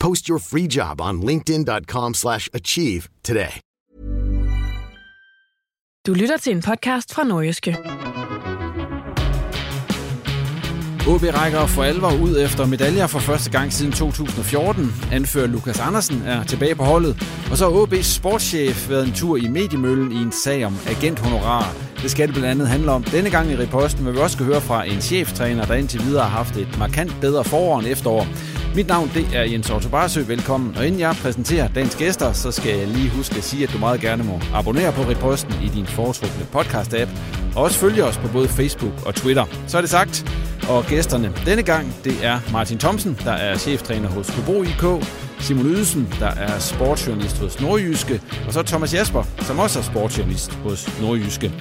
Post your free job on linkedin.com/achieve slash achieve today. Du lytter til en podcast fra Nordjyske. OB rækker for alvor ud efter medaljer for første gang siden 2014. Anfører Lukas Andersen er tilbage på holdet. Og så har OB's sportschef været en tur i mediemøllen i en sag om agenthonorar. Det skal det blandt andet handle om denne gang i reposten, hvor vi også skal høre fra en cheftræner, der indtil videre har haft et markant bedre forår end efterår. Mit navn det er Jens Otto Barsø. Velkommen. Og inden jeg præsenterer dagens gæster, så skal jeg lige huske at sige, at du meget gerne må abonnere på reposten i din foretrukne podcast-app. Og også følge os på både Facebook og Twitter. Så er det sagt. Og gæsterne denne gang, det er Martin Thomsen, der er cheftræner hos Hobro IK, Simon Ydelsen, der er sportsjournalist hos Nordjyske, og så Thomas Jasper, som også er sportsjournalist hos Nordjyske.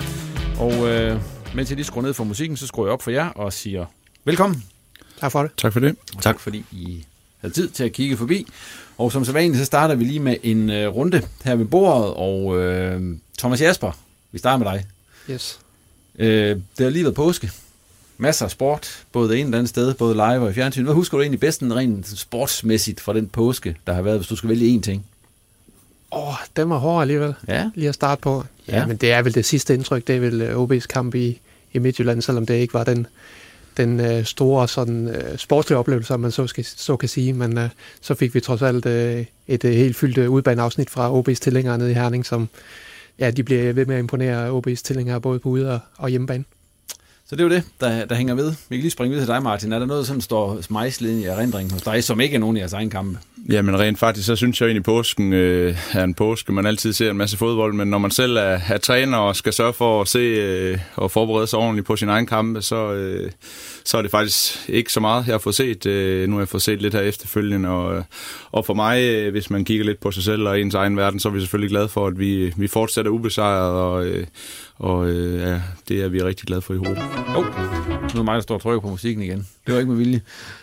Og øh, mens jeg lige skruer ned for musikken, så skruer jeg op for jer og siger velkommen. Tak for det. Tak for det. Tak fordi I havde tid til at kigge forbi. Og som så vanligt, så starter vi lige med en øh, runde her ved bordet. Og øh, Thomas Jasper, vi starter med dig. Yes. Øh, det har lige været påske. Masser af sport, både det ene og det andet sted, både live og i fjernsyn. Hvad husker du egentlig bedst rent sportsmæssigt fra den påske, der har været, hvis du skal vælge én ting? Åh, oh, den var hård alligevel. Ja. Lige at starte på. Ja, Ja. men det er vel det sidste indtryk, det er vel øh, OB's kamp i, i Midtjylland, selvom det ikke var den, den øh, store sådan, øh, sportslige oplevelse, om man så, skal, så kan sige. Men øh, så fik vi trods alt øh, et øh, helt fyldt øh, udbaneafsnit fra OB's tilhængere nede i Herning, som ja, de bliver ved med at imponere OB's tilhængere både på ude- og, og hjemmebane. Så det er jo det, der, der hænger ved. Vi kan lige springe videre til dig, Martin. Er der noget, som står smejslet i erindringen hos dig, som ikke er nogen af jeres egen kampe? Jamen rent faktisk, så synes jeg egentlig, at påsken øh, er en påske. Man altid ser en masse fodbold, men når man selv er, er træner og skal sørge for at se øh, og forberede sig ordentligt på sin egen kampe, så, øh, så er det faktisk ikke så meget, jeg har fået set. Øh, nu har jeg fået set lidt her efterfølgende, og, øh, og for mig, øh, hvis man kigger lidt på sig selv og ens egen verden, så er vi selvfølgelig glade for, at vi, vi fortsætter ubesejret, og, øh, og øh, ja, det er vi rigtig glade for i hovedet. Oh, nu er mig, der står og trykker på musikken igen. Det var ikke med vilje.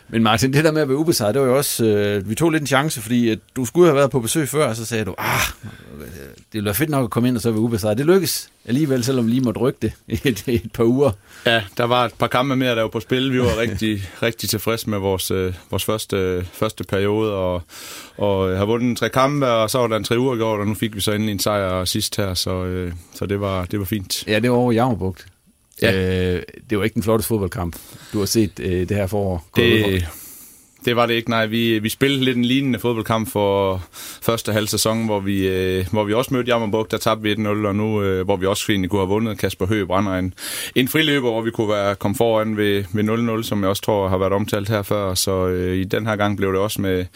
Men Martin, det der med at være ubesejret, det var jo også... Øh, vi tog lidt en chance, fordi at du skulle have været på besøg før, og så sagde du, ah, det ville være fedt nok at komme ind og så være ubesejret. Det lykkes alligevel, selvom vi lige måtte rykke det i et, et par uger. Ja, der var et par kampe mere, der var på spil. Vi var rigtig, rigtig tilfredse med vores, øh, vores første, første periode, og, og har vundet tre kampe, og så var der en tre uger gjort, og nu fik vi så endelig en sejr sidst her, så, øh, så det, var, det var fint. Ja, det var over i Jammerbugt. Ja. Øh, det var ikke den flotteste fodboldkamp, du har set øh, det her forår. Det, det var det ikke, nej. Vi, vi spillede lidt en lignende fodboldkamp for første halv sæson, hvor vi, øh, hvor vi også mødte Jammerburg, der tabte vi 1-0, og nu, øh, hvor vi også egentlig kunne have vundet Kasper Høgh brænder en, en friløber, hvor vi kunne være kom foran ved, ved 0-0, som jeg også tror har været omtalt her før. Så øh, i den her gang blev det også med,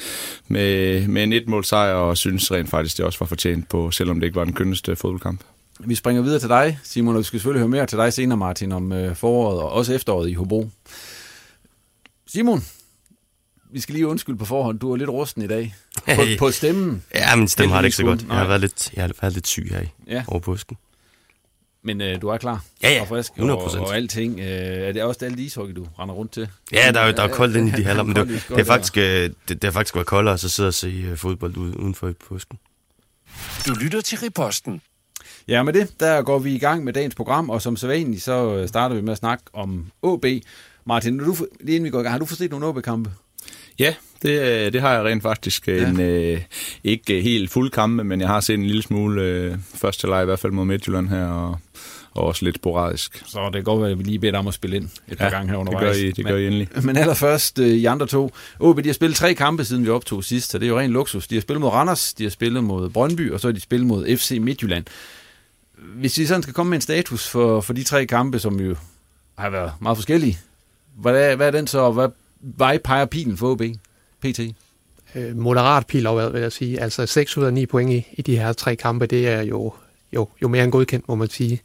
med, med en et mål sejr, og synes rent faktisk, det også var fortjent på, selvom det ikke var den kønneste fodboldkamp. Vi springer videre til dig, Simon, og vi skal selvfølgelig høre mere til dig senere, Martin, om øh, foråret og også efteråret i Hobro. Simon, vi skal lige undskylde på forhånd. Du er lidt rusten i dag. På, Hey. på stemmen. Ja, min stemme har det ikke så godt. Jeg har været lidt, jeg har været lidt syg her i Ja. over påsken. Men øh, du er klar? Ja, ja. Og frisk 100%. Og, og alting. Øh, er det også alt ishockey, du render rundt til? Ja, der er, der er koldt inde i de haller, men det, Koldt, det, er faktisk, øh, det, det er faktisk været koldere, at så sidde og se øh, fodbold ude, udenfor i påsken. Du lytter til Riposten. Ja, med det, der går vi i gang med dagens program, og som sædvanligt, så øh, starter vi med at snakke om OB. Martin, når du, lige inden vi går i gang, har du forset nogle OB-kampe? Ja, det, øh, det har jeg rent faktisk. Ja. En, øh, ikke helt fuld kampe, men jeg har set en lille smule øh, første leg, i hvert fald mod Midtjylland her, og, og også lidt sporadisk. Så det kan godt være, at vi lige beder dig om at spille ind et par Ja, gange her det undervejs. gør I- det gør I endelig. Men, men allerførst, øh, I andre to. OB, de har spillet tre kampe, siden vi optog sidst, så det er jo ren luksus. De har spillet mod Randers, de har spillet mod Brøndby, og så har de spillet mod FC Midtjylland. Hvis vi sådan skal komme med en status for, for de tre kampe, som jo har været meget forskellige, hvad er, hvad er den så, og hvad vej peger pilen for OB? PT? øh, moderat pil opad, vil jeg sige. Altså 6 ud af 9 point i, i de her tre kampe, det er jo, jo, jo mere end godkendt, må man sige.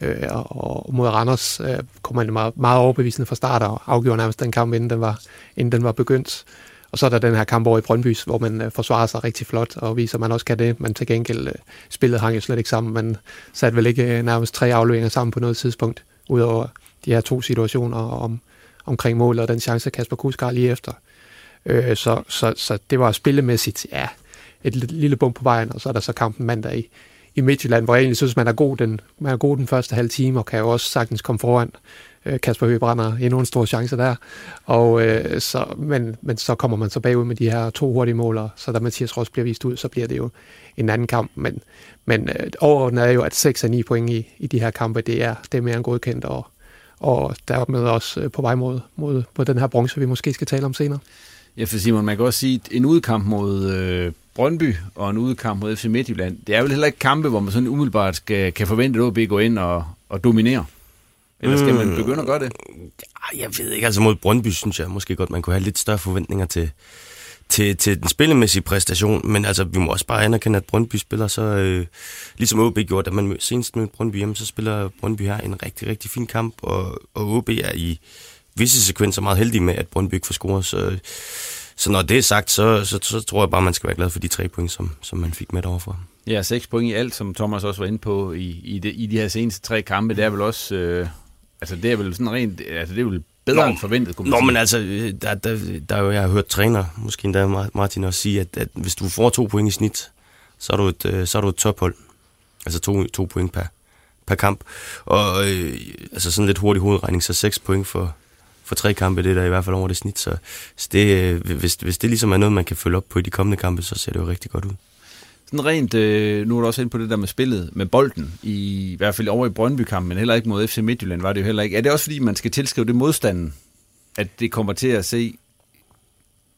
Øh, og, og mod Randers øh, kom man meget, meget overbevisende fra start og afgjorde nærmest den kamp, inden den var, inden den var begyndt. Og så er der den her kamp over i Brøndby, hvor man øh, forsvarer sig rigtig flot og viser, at man også kan det. Men til gengæld, øh, spillet hang jo slet ikke sammen. Man satte vel ikke øh, nærmest tre afleveringer sammen på noget tidspunkt, udover de her to situationer om, omkring målet og den chance, Kasper Kuskar lige efter. Øh, så, så, så det var spillemæssigt, ja, et lille, lille bump på vejen, og så er der så kampen mandag i, i Midtjylland, hvor jeg egentlig synes, man er god den, man er god den første halve time, og kan jo også sagtens komme foran. Øh, Kasper Høgh brænder endnu en stor chance der, og, øh, så, men, men så kommer man så bagud med de her to hurtige måler, så da Mathias Ross bliver vist ud, så bliver det jo en anden kamp, men, men øh, overordnet er jo, at 6 af 9 point i, i de her kampe, det er, det er mere end godkendt, og, og dermed også øh, på vej mod, mod, mod den her bronze, vi måske skal tale om senere. Ja, for Simon, man kan også sige, at en udkamp mod øh, Brøndby og en udkamp mod FC Midtjylland, det er vel heller ikke kampe, hvor man sådan umiddelbart skal, kan forvente, at OB går ind og, og dominere. Eller skal man Mm. begynde at gøre det? Jeg ved ikke, altså mod Brøndby synes jeg måske godt, man kunne have lidt større forventninger til, til, til den spillemæssige præstation, men altså, vi må også bare anerkende, at Brøndby spiller så, øh, ligesom OB gjorde, da man senest mødte Brøndby hjemme, så spiller Brøndby her en rigtig, rigtig fin kamp, og, og OB er i visse sekvenser meget heldige med, at Brøndby ikke får scoret, så, så når det er sagt, så, så, så tror jeg bare, man skal være glad for de tre point, som, som man fik med derovre. Ja, seks point i alt, som Thomas også var inde på i, i, de, i de her seneste tre kampe, det er vel også... Øh, altså, det er vel sådan rent... Altså, det er vel bedre Nå, end forventet, kunne man Nå, sige. men altså, øh, der, der, der er jo, jeg har hørt træner, måske endda Mar- Martin også sige, at, at hvis du får to point i snit, så er du et, øh, så er du et tophold. Altså to, to point per, per kamp. Og øh, altså sådan lidt hurtig hovedregning, så seks point for, for tre kampe, det er der i hvert fald over det snit. Så, så det, øh, hvis, hvis det ligesom er noget, man kan følge op på i de kommende kampe, så ser det jo rigtig godt ud. Sådan rent, øh, nu er du også inde på det der med spillet med bolden, i, i hvert fald over i Brøndby-kampen, men heller ikke mod FC Midtjylland var det jo heller ikke. Er det også fordi, man skal tilskrive det modstanden, at det kommer til at se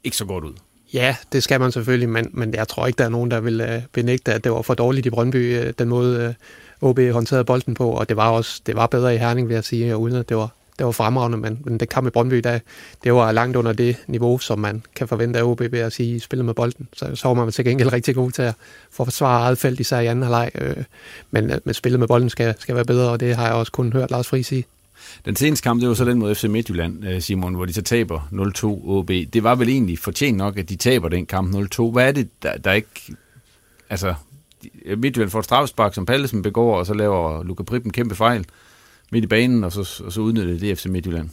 ikke så godt ud? Ja, det skal man selvfølgelig, men, men jeg tror ikke, der er nogen, der vil øh, benægte, at det var for dårligt i Brøndby, øh, den måde øh, OB håndterede bolden på, og det var også det var bedre i Herning, vil jeg sige, uden at det var, det var fremragende, men, men det kamp i Brøndby, der, det var langt under det niveau, som man kan forvente af OB ved at sige, spille med bolden. Så, så var man til gengæld rigtig god til at forsvare eget felt, især i anden halvleg, øh, men, øh, men spillet med bolden skal, skal være bedre, og det har jeg også kun hørt Lars Friis sige. Den seneste kamp, det var så den mod FC Midtjylland, øh, Simon, hvor de så taber 0-2 OB. Det var vel egentlig fortjent nok, at de taber den kamp 0-2. Hvad er det, der, der ikke... Altså, Midtjylland får et straffespark, som Pallesen begår, og så laver Luka Prip en kæmpe fejl midt i banen, og så, og så udnyttede det FC Midtjylland.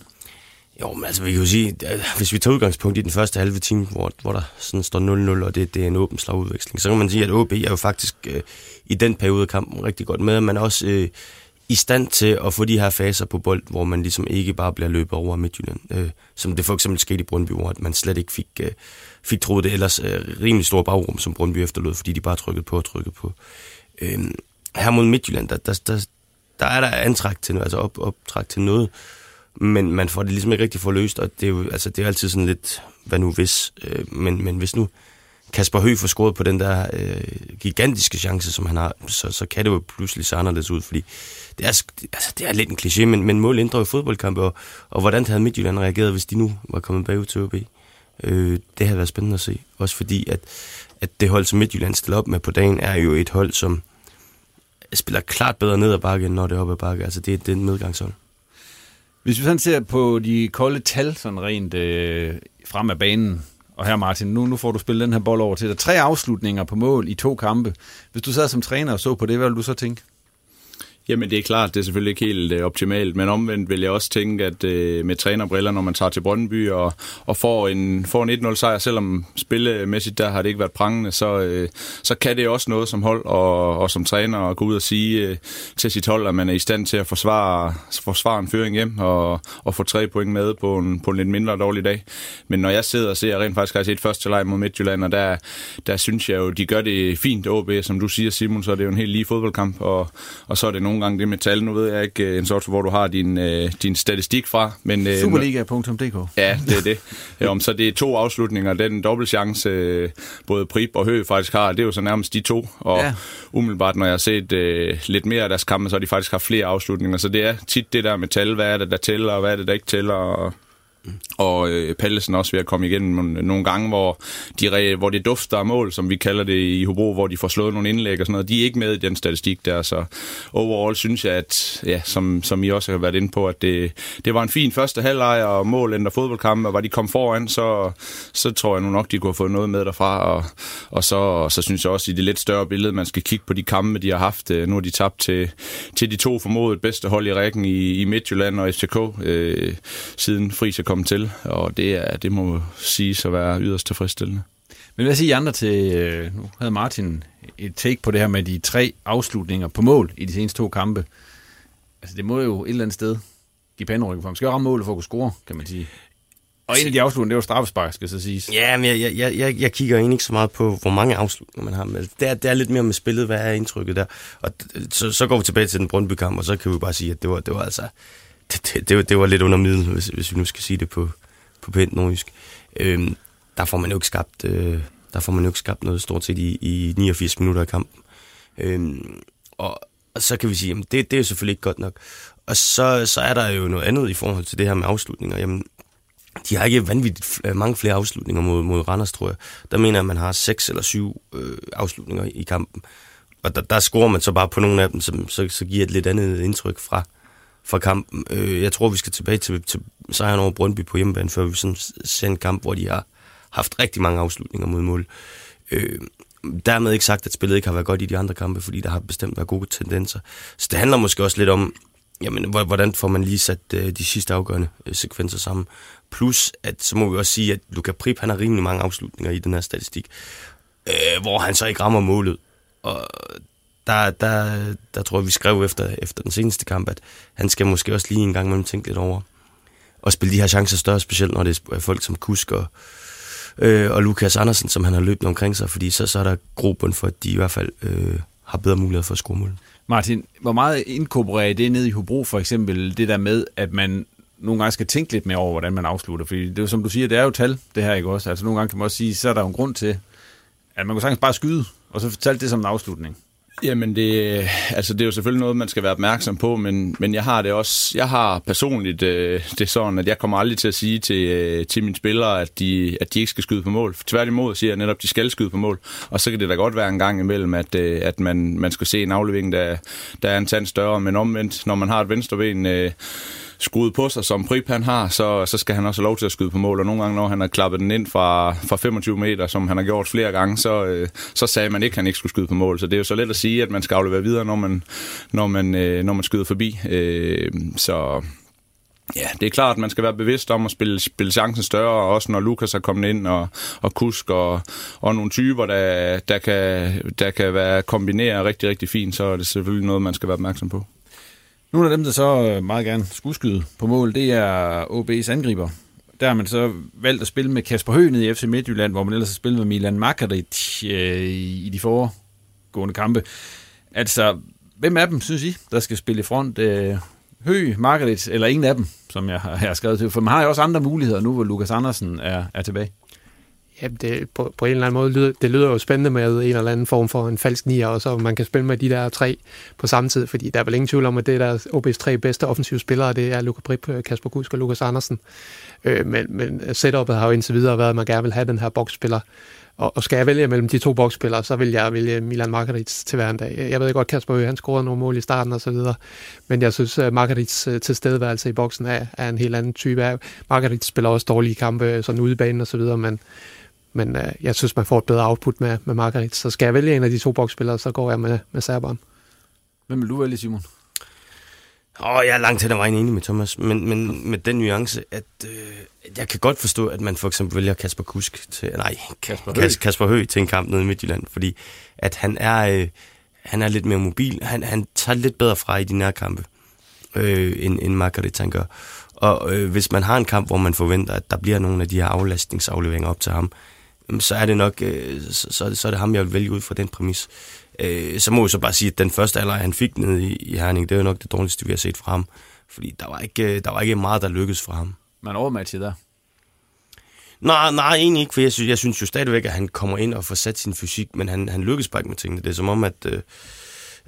Jo, men altså, vi kan jo sige, at hvis vi tager udgangspunkt i den første halve time, hvor, hvor der sådan står 0-0, og det, det er en åben slagudveksling, så kan man sige, at OB er jo faktisk øh, i den periode af kampen rigtig godt med, man er også øh, i stand til at få de her faser på bold, hvor man ligesom ikke bare bliver løbet over Midtjylland, øh, som det for eksempel skete i Brøndby, hvor man slet ikke fik, øh, fik troet det ellers øh, rimelig store bagrum, som Brøndby efterlod, fordi de bare trykkede på og trykkede på. Øh, her mod Midtjylland, der, der, der, der er der antræk til, altså op, optræk til noget, men man får det ligesom ikke rigtig forløst, og det er jo, altså, det er altid sådan lidt, hvad nu hvis, øh, men, men hvis nu Kasper Høgh får scoret på den der øh, gigantiske chance, som han har, så, så kan det jo pludselig se anderledes ud, fordi det er, altså, det er lidt en kliché, men, men mål ændrer jo fodboldkampe, og, og hvordan havde Midtjylland reageret, hvis de nu var kommet bagud til OB? Øh, det havde været spændende at se, også fordi, at, at det hold, som Midtjylland stiller op med på dagen, er jo et hold, som spiller klart bedre ned ad bakke, end når det er op ad bakke. Altså, det, det er en medgangshold. Hvis vi sådan ser på de kolde tal, sådan rent øh, frem af banen, og her Martin, nu, nu får du spillet den her bold over til dig. Tre afslutninger på mål i to kampe. Hvis du sad som træner og så på det, hvad ville du så tænke? Jamen det er klart, det er selvfølgelig ikke helt øh, optimalt, men omvendt vil jeg også tænke, at øh, med trænerbriller, når man tager til Brøndby og, og får en, får en 1-0 sejr, selvom spillemæssigt der har det ikke været prangende, så, øh, så kan det også noget som hold og, og som træner at gå ud og sige øh, til sit hold, at man er i stand til at forsvare, forsvare en føring hjem og, og få tre point med på en, på en lidt mindre dårlig dag. Men når jeg sidder og ser, rent faktisk har jeg set første leg mod Midtjylland, og der, der synes jeg jo, de gør det fint, OB, som du siger, Simon, så er det jo en helt lige fodboldkamp, og, og så er det nogle gange det med tal. Nu ved jeg ikke, øh, en sort, hvor du har din, øh, din statistik fra. Men, øh, Superliga.dk Ja, det er det. Om så det er to afslutninger. Den dobbelt chance, øh, både Prip og Høgh faktisk har, det er jo så nærmest de to. Og ja. umiddelbart, når jeg har set øh, lidt mere af deres kampe, så har de faktisk haft flere afslutninger. Så det er tit det der med tal. Hvad er det, der tæller, og hvad er det, der ikke tæller? Og og øh, Pallesen også ved at komme igennem nogle gange, hvor, de, hvor det dufter af mål, som vi kalder det i Hobro, hvor de får slået nogle indlæg og sådan noget. De er ikke med i den statistik der, så overall synes jeg, at ja, som, som I også har været inde på, at det, det var en fin første halvleg og mål ændrer fodboldkampe, og var de kom foran, så, så tror jeg nu nok, de kunne have fået noget med derfra, og, og så, og så synes jeg også i det lidt større billede, man skal kigge på de kampe, de har haft. Øh, nu har de tabt til, til de to formodet bedste hold i rækken i, i Midtjylland og FCK, øh, siden Friis kommet til, og det, er, det må sige at være yderst tilfredsstillende. Men hvad siger I andre til, øh, nu havde Martin et take på det her med de tre afslutninger på mål i de seneste to kampe. Altså det må jo et eller andet sted give panderyggen for. Man skal jo ramme målet for at kunne score, kan man sige. Og en af de afslutninger, det var straffespark, skal så siges. Ja, men jeg, jeg, jeg, jeg kigger egentlig ikke så meget på, hvor mange afslutninger man har. Men det, er, det er lidt mere med spillet, hvad er indtrykket der. Og så, så går vi tilbage til den Brøndby-kamp, og så kan vi bare sige, at det var, det var altså det, det, det var lidt under middel, hvis, hvis vi nu skal sige det på, på pænt nordjysk. Øhm, der får man jo ikke skabt, øh, der får man jo ikke skabt noget stort set i, i 89 minutter af kampen. Øhm, og, og så kan vi sige, at det, det er jo selvfølgelig ikke godt nok. Og så, så er der jo noget andet i forhold til det her med afslutninger. Jamen, de har ikke vanvittigt øh, mange flere afslutninger mod, mod Randers, tror jeg. Der mener jeg, at man har seks eller syv øh, afslutninger i kampen. Og der, der scorer man så bare på nogle af dem, som så, så giver et lidt andet indtryk fra, fra kampen. Øh, jeg tror, vi skal tilbage til, til sejren over Brøndby på hjemmebane, før vi sådan ser en kamp, hvor de har haft rigtig mange afslutninger mod mål. Øh, dermed ikke sagt, at spillet ikke har været godt i de andre kampe, fordi der har bestemt været gode tendenser. Så det handler måske også lidt om, jamen, hvordan får man lige sat øh, de sidste afgørende øh, sekvenser sammen. Plus, at så må vi også sige, at Luka Prip, han har rimelig mange afslutninger i den her statistik, øh, hvor han så ikke rammer målet. Og der, der, der tror jeg, vi skrev efter, efter den seneste kamp, at han skal måske også lige en gang imellem tænke lidt over og spille de her chancer større, specielt når det er folk som Kusk og, øh, og Lukas Andersen, som han har løbet omkring sig, fordi så, så er der grobund for, at de i hvert fald øh, har bedre mulighed for at score mål. Martin, hvor meget inkorporerer det ned i Hobro for eksempel, det der med, at man nogle gange skal tænke lidt mere over, hvordan man afslutter, fordi det er som du siger, det er jo tal, det her ikke også? Altså nogle gange kan man også sige, så er der jo en grund til, at man kan sagtens bare skyde, og så fortælle det som en afslutning. Jamen, det, altså, det er jo selvfølgelig noget, man skal være opmærksom på, men, men jeg har det også, jeg har personligt øh, det sådan, at jeg kommer aldrig til at sige til, øh, til mine spillere, at de, at de ikke skal skyde på mål. Tværtimod siger jeg netop, at de skal skyde på mål. Og så kan det da godt være en gang imellem, at, øh, at man, man skal se en aflevering, der, der er en tand større, men omvendt, når man har et venstreben, øh, skruet på sig, som Prip han har, så, så skal han også have lov til at skyde på mål. Og nogle gange, når han har klappet den ind fra, fra 25 meter, som han har gjort flere gange, så, øh, så sagde man ikke, at han ikke skulle skyde på mål. Så det er jo så let at sige, at man skal aflevere videre, når man, når man, øh, når man skyder forbi. Øh, så Ja, det er klart, at man skal være bevidst om at spille, spille chancen større, også når Lukas er kommet ind, og, og Kusk og, og nogle typer, der, der, kan, der kan være kombineret rigtig, rigtig fint, så er det selvfølgelig noget, man skal være opmærksom på. Nogle af dem, der så øh, meget gerne skulle skyde på mål, det er OB's angriber. Der har man så valgt at spille med Kasper Høgh nede i FC Midtjylland, hvor man ellers har spillet med Milan Makaric øh, i de foregående kampe. Altså, hvem af dem, synes I, der skal spille i front? Øh, Høgh, Makaric, eller ingen af dem, som jeg har skrevet til? For man har jo også andre muligheder nu, hvor Lukas Andersen er, er tilbage. Jamen det, på, på en eller anden måde lyder, det lyder jo spændende med en eller anden form for en falsk nier, og så man kan spille med de der tre på samme tid, fordi der er vel ingen tvivl om, at det der OB's tre bedste offensive spillere, det er Luka Prip, øh, Kasper Kusk og Lukas Andersen. Øh, men, men setupet har jo indtil videre været, at man gerne vil have den her boksspiller. Og, og skal jeg vælge mellem de to boksspillere, så vil jeg vælge Milan Margaric til hver en dag. Jeg ved godt, Kasper Høgh, han scorede nogle mål i starten og så videre, men jeg synes, øh, at Margaric øh, tilstedeværelse i boksen er, er en helt anden type. Margaric spiller også dårlige kampe, sådan ude i banen og så videre, men men øh, jeg synes, man får et bedre output med, med Margaret. Så skal jeg vælge en af de to boksspillere, så går jeg med, med Serberen. Hvem vil du vælge, Simon? Åh, oh, jeg er langt hen ad vejen enig med Thomas, men, men med den nuance, at øh, jeg kan godt forstå, at man for eksempel vælger Kasper Kusk til, nej, Kasper Høgh. Kasper Høgh til en kamp nede i Midtjylland, fordi at han er, øh, han er lidt mere mobil, han, han tager lidt bedre fra i de nærkampe, øh, end, end Margaret han gør. Og øh, hvis man har en kamp, hvor man forventer, at der bliver nogle af de her aflastningsafleveringer op til ham, så er det nok, øh, så, så er det ham, jeg vil vælge ud fra den præmis. Øh, så må jeg så bare sige, at den første alder, han fik ned i, i Herning, det er jo nok det dårligste, vi har set fra ham. Fordi der var ikke, der var ikke meget, der lykkedes for ham. Man overmatchet der? Nej, nej, egentlig ikke, for jeg synes, jeg synes jo stadigvæk, at han kommer ind og får sat sin fysik, men han, han lykkes bare ikke med tingene. Det er som om, at, øh,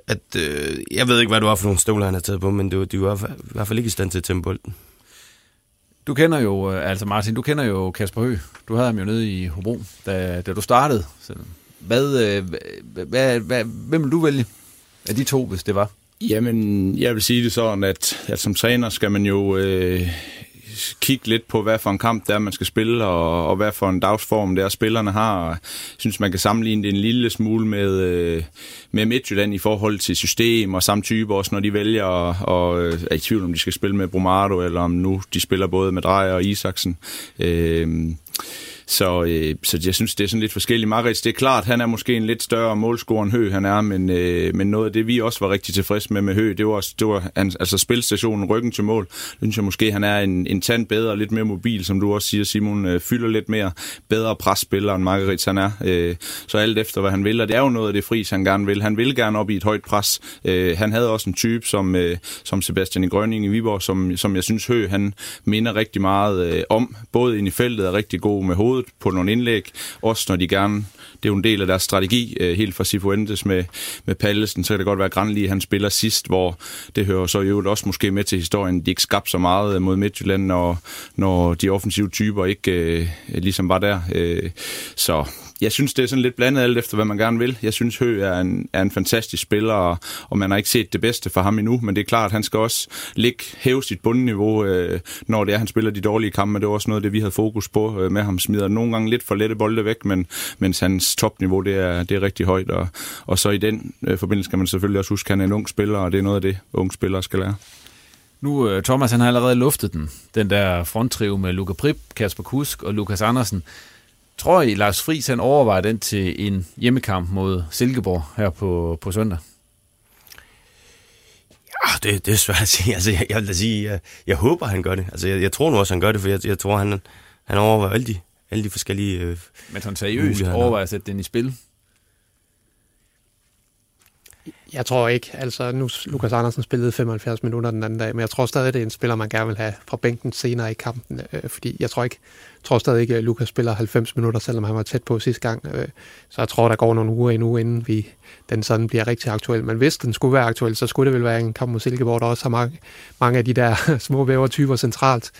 at øh, jeg ved ikke, hvad det var for nogle støvler, han har taget på, men det, de var i hvert fald ikke i stand til at tæmme bolden. Du kender jo, øh, altså Martin, du kender jo Kasper Høgh. Du havde ham jo nede i Hobro, da, da du startede. Så hvad, øh, hvad, hvad, hvem vil du vælge af de to, hvis det var? Jamen, jeg vil sige det sådan, at, at som træner skal man jo øh, kigge lidt på, hvad for en kamp det er, man skal spille, og, og hvad for en dagsform det er, spillerne har. Jeg synes, man kan sammenligne det en lille smule med, øh, med Midtjylland i forhold til system og samme type, også når de vælger og øh, er i tvivl, om de skal spille med Brumado, eller om nu de spiller både med Drejer og Isaksen. Øh, så, øh, så jeg synes, det er sådan lidt forskelligt. Marits, det er klart, han er måske en lidt større målscorer end Hø, han er, men, øh, men noget af det, vi også var rigtig tilfredse med med Hø, det var, det var altså spilstationen, ryggen til mål. Det synes jeg måske, han er en, en tand bedre, lidt mere mobil, som du også siger, Simon, øh, fylder lidt mere bedre presspiller, end Margaret han er. Øh, så alt efter, hvad han vil, og det er jo noget af det fris, han gerne vil. Han vil gerne op i et højt pres. Øh, han havde også en type som, øh, som Sebastian i Grønning i Viborg, som, som jeg synes, Hø, han minder rigtig meget øh, om. Både ind i feltet er rigtig god med hovedet, på nogle indlæg, også når de gerne, det er jo en del af deres strategi, øh, helt fra Sifuentes med, med Pallesen, så kan det godt være Granli, han spiller sidst, hvor det hører så jo også måske med til historien, de ikke skabte så meget øh, mod Midtjylland, når, når de offensive typer ikke øh, ligesom var der. Øh, så jeg synes, det er sådan lidt blandet alt efter, hvad man gerne vil. Jeg synes, Hø er en, er en fantastisk spiller, og, og man har ikke set det bedste for ham endnu, men det er klart, at han skal også ligge, hæve sit bundniveau, øh, når det er, han spiller de dårlige kampe. Det var også noget af det, vi havde fokus på øh, med ham. Smider nogle gange lidt for lette bolde væk, men mens hans topniveau, det er, det er rigtig højt. Og, og så i den øh, forbindelse skal man selvfølgelig også huske, at han er en ung spiller, og det er noget af det, unge spillere skal lære. Nu, øh, Thomas, han har allerede luftet den, den der fronttrive med Luka Prip, Kasper Kusk og Lukas Andersen. Tror I, Lars Friis han overvejer den til en hjemmekamp mod Silkeborg her på, på søndag? Ja, det, det er svært at sige. Altså, jeg, jeg vil sige, jeg, jeg håber, han gør det. Altså, jeg, jeg tror nu også, han gør det, for jeg, jeg tror, han, han overvejer alle de, alle de forskellige øh, Men sådan seriøst overvejer at sætte den i spil? Jeg tror ikke. Altså, nu Lukas Andersen spillede 75 minutter den anden dag, men jeg tror stadig, det er en spiller, man gerne vil have fra bænken senere i kampen, øh, fordi jeg tror ikke, tror stadig ikke, at Lukas spiller 90 minutter, selvom han var tæt på sidste gang. Øh, så jeg tror, der går nogle uger endnu, inden vi, den sådan bliver rigtig aktuel. Men hvis den skulle være aktuel, så skulle det vel være en kamp mod Silkeborg, der også har mange, mange af de der små vævertyper centralt,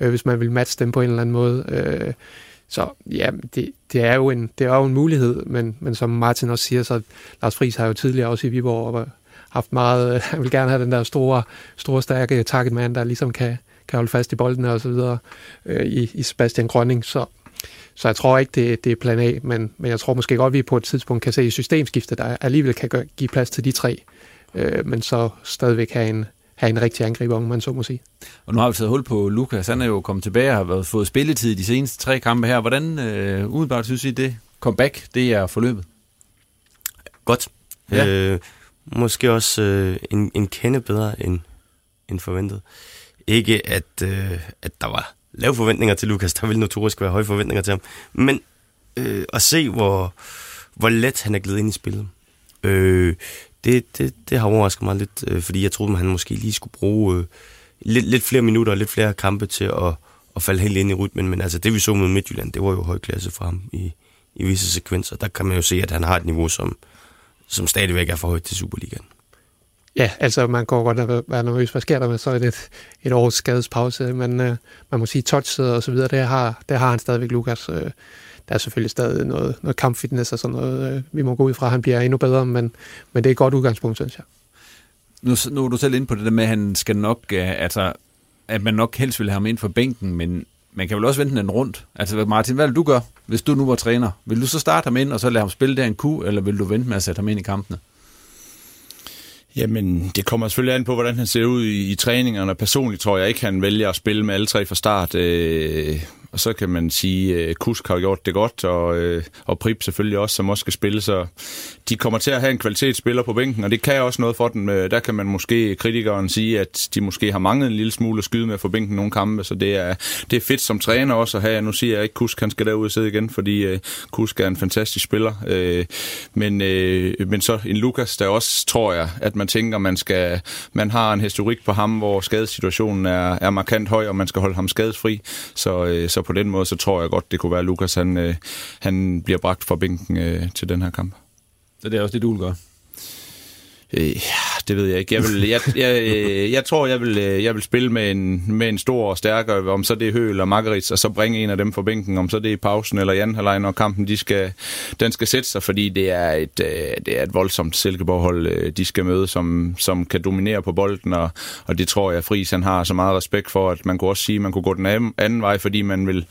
øh, hvis man vil matche dem på en eller anden måde. Øh, så ja, det, det, er jo en, det er jo en mulighed, men, men som Martin også siger, så Lars Friis har jo tidligere også i Viborg haft meget, øh, han vil gerne have den der store, store stærke targetman, der ligesom kan, kan holde fast i bolden og så videre øh, i, i Sebastian Grønning, så, så jeg tror ikke, det, det er plan A, men, men jeg tror måske godt, at vi på et tidspunkt kan se i systemskiftet, der alligevel kan gøre, give plads til de tre, øh, men så stadigvæk have en, have en rigtig angriber, om man så må sige. Og nu har vi taget hul på Lukas. Han er jo kommet tilbage og har været, fået spilletid i de seneste tre kampe her. Hvordan øh, umiddelbart synes I, det comeback, det er forløbet? Godt. Ja. Øh, måske også øh, en, en kende bedre end, end forventet. Ikke at, øh, at der var lave forventninger til Lukas. Der vil notorisk være høje forventninger til ham. Men øh, at se, hvor, hvor let han er glædet ind i spillet. Øh, det, det, det har overrasket mig lidt, øh, fordi jeg troede, at han måske lige skulle bruge øh, lidt, lidt flere minutter og lidt flere kampe til at, at falde helt ind i rytmen. Men altså, det vi så med Midtjylland, det var jo høj klasse for ham i, i visse sekvenser. Der kan man jo se, at han har et niveau, som, som stadigvæk er for højt til Superligaen. Ja, altså man går godt være nervøs. Hvad sker der med så et, et års skadespause? Men øh, man må sige, touchet og så videre, det har, det har han stadigvæk, Lukas. Øh, der er selvfølgelig stadig noget, noget kampfitness og sådan noget, øh, vi må gå ud fra, at han bliver endnu bedre, men, men det er et godt udgangspunkt, synes jeg. Nu, nu er du selv inde på det der med, at han skal nok, øh, altså, at man nok helst vil have ham ind for bænken, men man kan vel også vente den rundt. Altså Martin, hvad vil du gøre, hvis du nu var træner? Vil du så starte ham ind, og så lade ham spille der en ku, eller vil du vente med at sætte ham ind i kampene? Jamen, det kommer selvfølgelig an på, hvordan han ser ud i, i træningerne. Personligt tror jeg ikke, han vælger at spille med alle tre fra start. Øh, og så kan man sige, at Kusk har gjort det godt, og, øh, og Prip selvfølgelig også, som også skal spille. Så de kommer til at have en kvalitetsspiller på bænken, og det kan også noget for dem. Øh, der kan man måske, kritikeren, sige, at de måske har manglet en lille smule at skyde med at få bænken nogle kampe, så det er, det er fedt som træner også at have. Nu siger jeg ikke, Kusk han skal derud og sidde igen, fordi Kusk er en fantastisk spiller. Men, men så en Lukas, der også tror jeg, at man tænker, man skal man har en historik på ham, hvor skadesituationen er, er markant høj, og man skal holde ham skadesfri. Så, så så på den måde, så tror jeg godt, det kunne være, at Lukas han, uh, han bliver bragt fra bænken uh, til den her kamp. Så det er også det, du vil gøre? Øh, Ah, det ved jeg ikke. Jeg, vil, jeg, jeg, øh, jeg tror, jeg vil, øh, jeg vil spille med en, med en stor og stærkere, om så det er Hø eller Margarits, og så bringe en af dem fra bænken, om så det er pausen eller Jan Halej, når kampen de skal, den skal sætte sig, fordi det er et, øh, det er et voldsomt Silkeborg-hold, de skal møde, som, som kan dominere på bolden, og, og det tror jeg, Friis han har så meget respekt for, at man kunne også sige, at man kunne gå den anden, anden vej, fordi man vil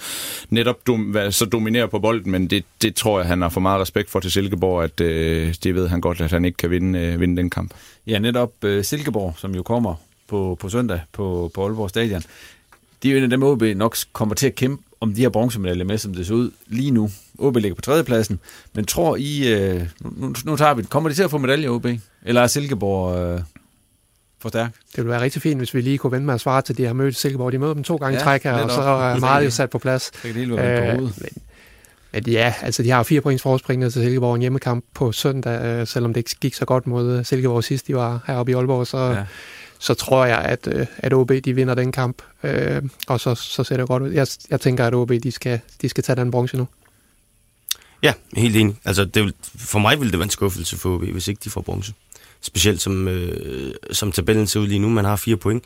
netop dom, så dominere på bolden, men det, det tror jeg, han har for meget respekt for til Silkeborg, at øh, det ved han godt, at han ikke kan vinde, øh, vinde den kamp. Ja, netop uh, Silkeborg, som jo kommer på, på søndag på, på Aalborg Stadion. De er jo en af dem, OB nok kommer til at kæmpe om de her bronzemedaljer med, som det ser ud lige nu. OB ligger på tredjepladsen, men tror I, uh, nu, nu tager vi det, kommer de til at få medaljer, OB? Eller er Silkeborg uh, for stærk? Det ville være rigtig fint, hvis vi lige kunne vente med at svare til, de har mødt Silkeborg. De møder dem to gange ja, træk her, og så er meget jo sat på plads. Det kan det hele være på men, at ja, altså de har fire points forspring til Silkeborg en hjemmekamp på søndag, øh, selvom det ikke gik så godt mod øh, Silkeborg sidst, de var heroppe i Aalborg, så, ja. så tror jeg, at, øh, at OB de vinder den kamp, øh, og så, så ser det godt ud. Jeg, jeg tænker, at OB de skal, de skal tage den bronze nu. Ja, helt enig. Altså, det vil, for mig ville det være en skuffelse for OB, hvis ikke de får bronze. Specielt som, øh, som tabellen ser ud lige nu. Man har fire point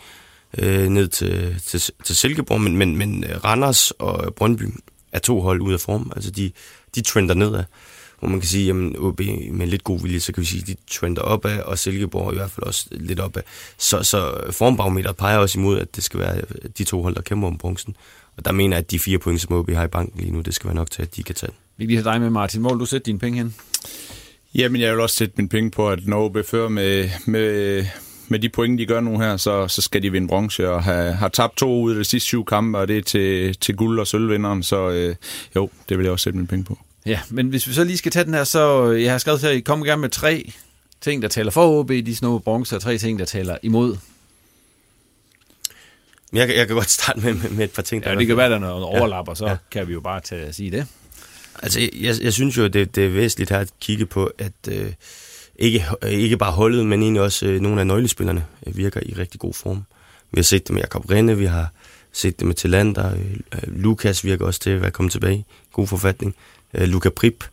øh, ned til, til, til Silkeborg, men, men, men Randers og Brøndby er to hold ud af form. Altså de, de trender nedad. Hvor man kan sige, at OB med lidt god vilje, så kan vi sige, at de trender opad, og Silkeborg i hvert fald også lidt opad. Så, så formbarometeret peger også imod, at det skal være de to hold, der kæmper om bronzen. Og der mener jeg, at de fire point, som OB har i banken lige nu, det skal være nok til, at de kan tage Vi lige have dig med, Martin. Hvor vil du sætte dine penge hen? Jamen, jeg vil også sætte mine penge på, at når OB fører med, med, med de point, de gør nu her, så, så skal de vinde bronze og have, har tabt to ud af de sidste syv kampe, og det er til, til guld- og sølvvinderen, så øh, jo, det vil jeg også sætte mine penge på. Ja, men hvis vi så lige skal tage den her, så jeg har skrevet at I kommer gerne med tre ting, der taler for OB, de snå bronze, og tre ting, der taler imod. Jeg, jeg kan godt starte med, med, med et par ting. Der ja, det kan være, der er noget overlap, og så ja. kan vi jo bare tage, sige det. Altså, jeg, jeg synes jo, det, det er væsentligt her at kigge på, at øh, ikke, ikke bare holdet, men egentlig også øh, nogle af nøglespillerne øh, virker i rigtig god form. Vi har set det med Jakob Rinde, vi har set det med Tillander, øh, øh Lukas virker også til at være kommet tilbage, god forfatning, øh, Luka Prip.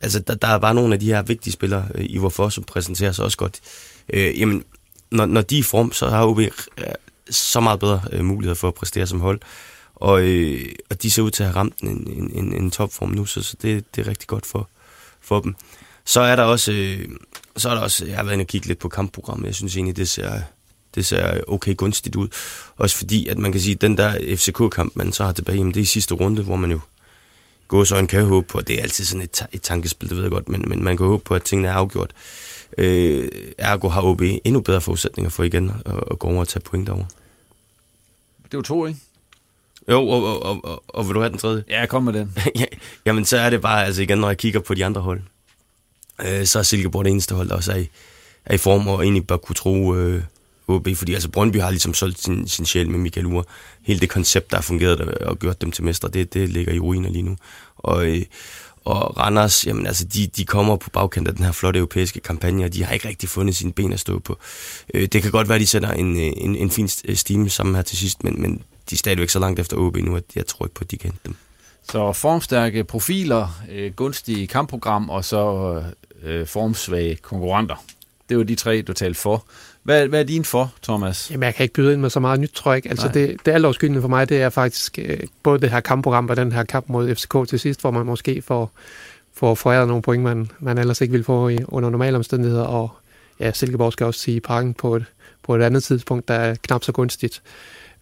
Altså, der, der er bare nogle af de her vigtige spillere øh, i hvorfor, som præsenterer sig også godt. Øh, jamen, når, når de er i form, så har OB øh, så meget bedre øh, muligheder for at præstere som hold. Og, øh, og de ser ud til at have ramt en, en, en, en topform nu, så, så det, det er rigtig godt for, for dem. Så er der også, øh, så er der også, jeg har været inde og kigge lidt på kampprogrammet. Jeg synes egentlig, det ser, det ser okay gunstigt ud. Også fordi, at man kan sige, at den der FCK-kamp, man så har tilbage, jamen det er i sidste runde, hvor man jo går så en kan håbe på, det er altid sådan et, et tankespil, det ved jeg godt, men, men man kan håbe på, at tingene er afgjort. Øh, ergo har OB endnu bedre forudsætninger for igen at, at gå over og tage point derovre. Det var to, ikke? Jo, og, og, og, og, og vil du have den tredje? Ja, kom med den. Jamen, så er det bare, altså igen, når jeg kigger på de andre hold, øh, så er Silkeborg det eneste hold, der også er i, er i form, og egentlig bør kunne tro øh, OB, fordi altså Brøndby har ligesom solgt sin, sin sjæl med Michael Ure. Hele det koncept, der har fungeret og gjort dem til mestre, det, det ligger i ruiner lige nu. Og, øh, og Randers, jamen altså, de, de kommer på bagkant af den her flotte europæiske kampagne, og de har ikke rigtig fundet sine ben at stå på. Øh, det kan godt være, at de sætter en, øh, en, en fin stime sammen her til sidst, men, men de er stadigvæk så langt efter OB nu, at jeg tror ikke på, at de kan hente dem. Så formstærke profiler, øh, gunstige kampprogram og så øh, formsvage konkurrenter. Det var de tre, du talte for. Hvad, hvad er din for, Thomas? Jamen, jeg kan ikke byde ind med så meget nyt, tror jeg ikke. Altså, det, det er altårskyldende for mig, det er faktisk øh, både det her kampprogram og den her kamp mod FCK til sidst, hvor man måske får, får foræret nogle point, man, man ellers ikke vil få i, under normale omstændigheder. Og ja, Silkeborg skal også sige parken på et, på et andet tidspunkt, der er knap så gunstigt.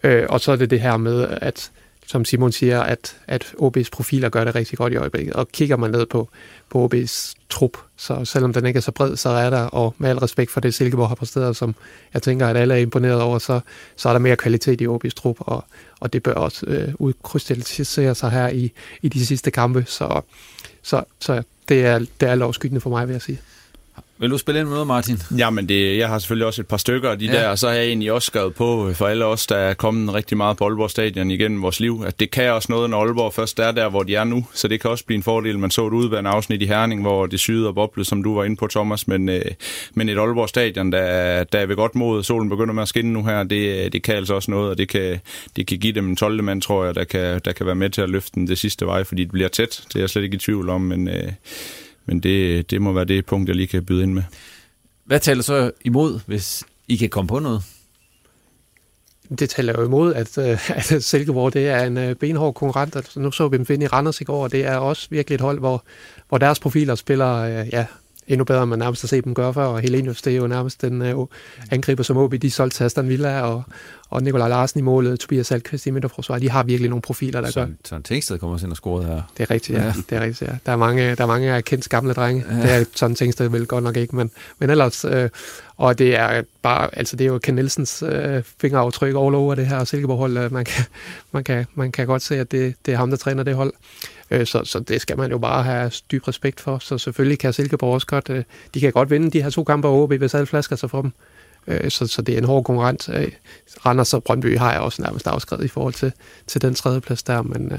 Øh, og så er det det her med, at som Simon siger, at, at OB's profiler gør det rigtig godt i øjeblikket. Og kigger man ned på, på OB's trup, så selvom den ikke er så bred, så er der, og med al respekt for det, Silkeborg har præsteret, som jeg tænker, at alle er imponeret over, så, så er der mere kvalitet i OB's trup, og, og det bør også øh, udkrystallisere sig her i, i de sidste kampe. Så, så, så det er, det er lovskyttende for mig, vil jeg sige. Vil du spille ind med noget, Martin? Jamen, det, jeg har selvfølgelig også et par stykker af de ja. der, og så har jeg egentlig også skrevet på for alle os, der er kommet rigtig meget på Aalborg Stadion igennem vores liv, at det kan også noget, når Aalborg først er der, hvor de er nu. Så det kan også blive en fordel. Man så et udværende afsnit i Herning, hvor det syede og boblede, som du var inde på, Thomas. Men, øh, men et Aalborg Stadion, der, der er ved godt mod, solen begynder med at skinne nu her, det, det kan altså også noget, og det kan, det kan give dem en 12. mand, tror jeg, der kan, der kan være med til at løfte den det sidste vej, fordi det bliver tæt. Det er jeg slet ikke i tvivl om, men... Øh, men det, det må være det punkt, jeg lige kan byde ind med. Hvad taler så imod, hvis I kan komme på noget? Det taler jo imod, at, øh, at Silkeborg det er en øh, benhård konkurrent. Altså, nu så vi dem finde i Randers i går, og det er også virkelig et hold, hvor, hvor deres profiler spiller øh, ja, endnu bedre, end man nærmest har set dem gøre før. Og Helenius, det er jo nærmest den uh, angriber, som OB de solgte til Aston Villa, og, og Nikolaj Larsen i målet, Tobias Salkvist i midterforsvaret. De har virkelig nogle profiler, der så, gør... Søren Tengsted kommer også ind og scoret her. Det er rigtigt, ja. ja. Det er rigtigt, ja. Der er mange, der er mange af kendt gamle drenge. Ja. Det er sådan Tengsted vel godt nok ikke, men, men ellers... Øh, og det er bare, altså det er jo Ken Nielsens øh, fingeraftryk all over det her Silkeborg-hold. Man kan, man, kan, man kan godt se, at det, det er ham, der træner det hold. Øh, så, så det skal man jo bare have dyb respekt for. Så selvfølgelig kan Silkeborg også godt, øh, de kan godt vinde de her to kampe over OB, hvis alle flasker sig for dem. Øh, så, så det er en hård konkurrent. Øh, Randers og Brøndby har jeg også nærmest afskrevet i forhold til, til den tredje plads der, men, øh,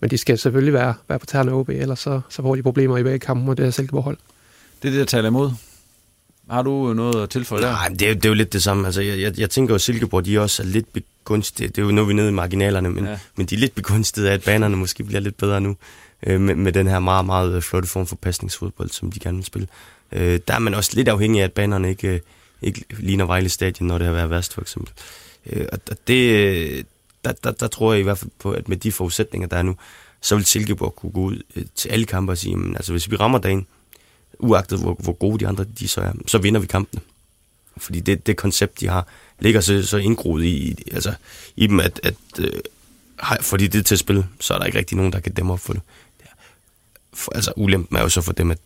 men de skal selvfølgelig være, være på tærne OB, ellers så, så får de problemer i begge kampe mod det her Silkeborg hold. Det er det, der taler imod. Har du noget at tilføje der? Nej, det er, det er jo lidt det samme. Altså, jeg, jeg, jeg tænker jo, at Silkeborg de også er lidt begunstiget. Det er jo nu, vi er nede i marginalerne, men, ja. men de er lidt begunstiget af, at banerne måske bliver lidt bedre nu øh, med, med den her meget, meget flotte form for pasningsfodbold, som de gerne vil spille. Øh, der er man også lidt afhængig af, at banerne ikke, øh, ikke ligner Vejle Stadion, når det har været værst, for eksempel. Øh, og det, der, der, der tror jeg i hvert fald på, at med de forudsætninger, der er nu, så vil Silkeborg kunne gå ud øh, til alle kampe og sige, men, altså hvis vi rammer dagen, uagtet hvor, hvor gode de andre de så er, så vinder vi kampene. Fordi det, det koncept, de har, ligger så, så indgroet i, altså, i dem, at, at øh, fordi det er til at spille, så er der ikke rigtig nogen, der kan dæmme op for det for, altså ulempen er jo så for dem, at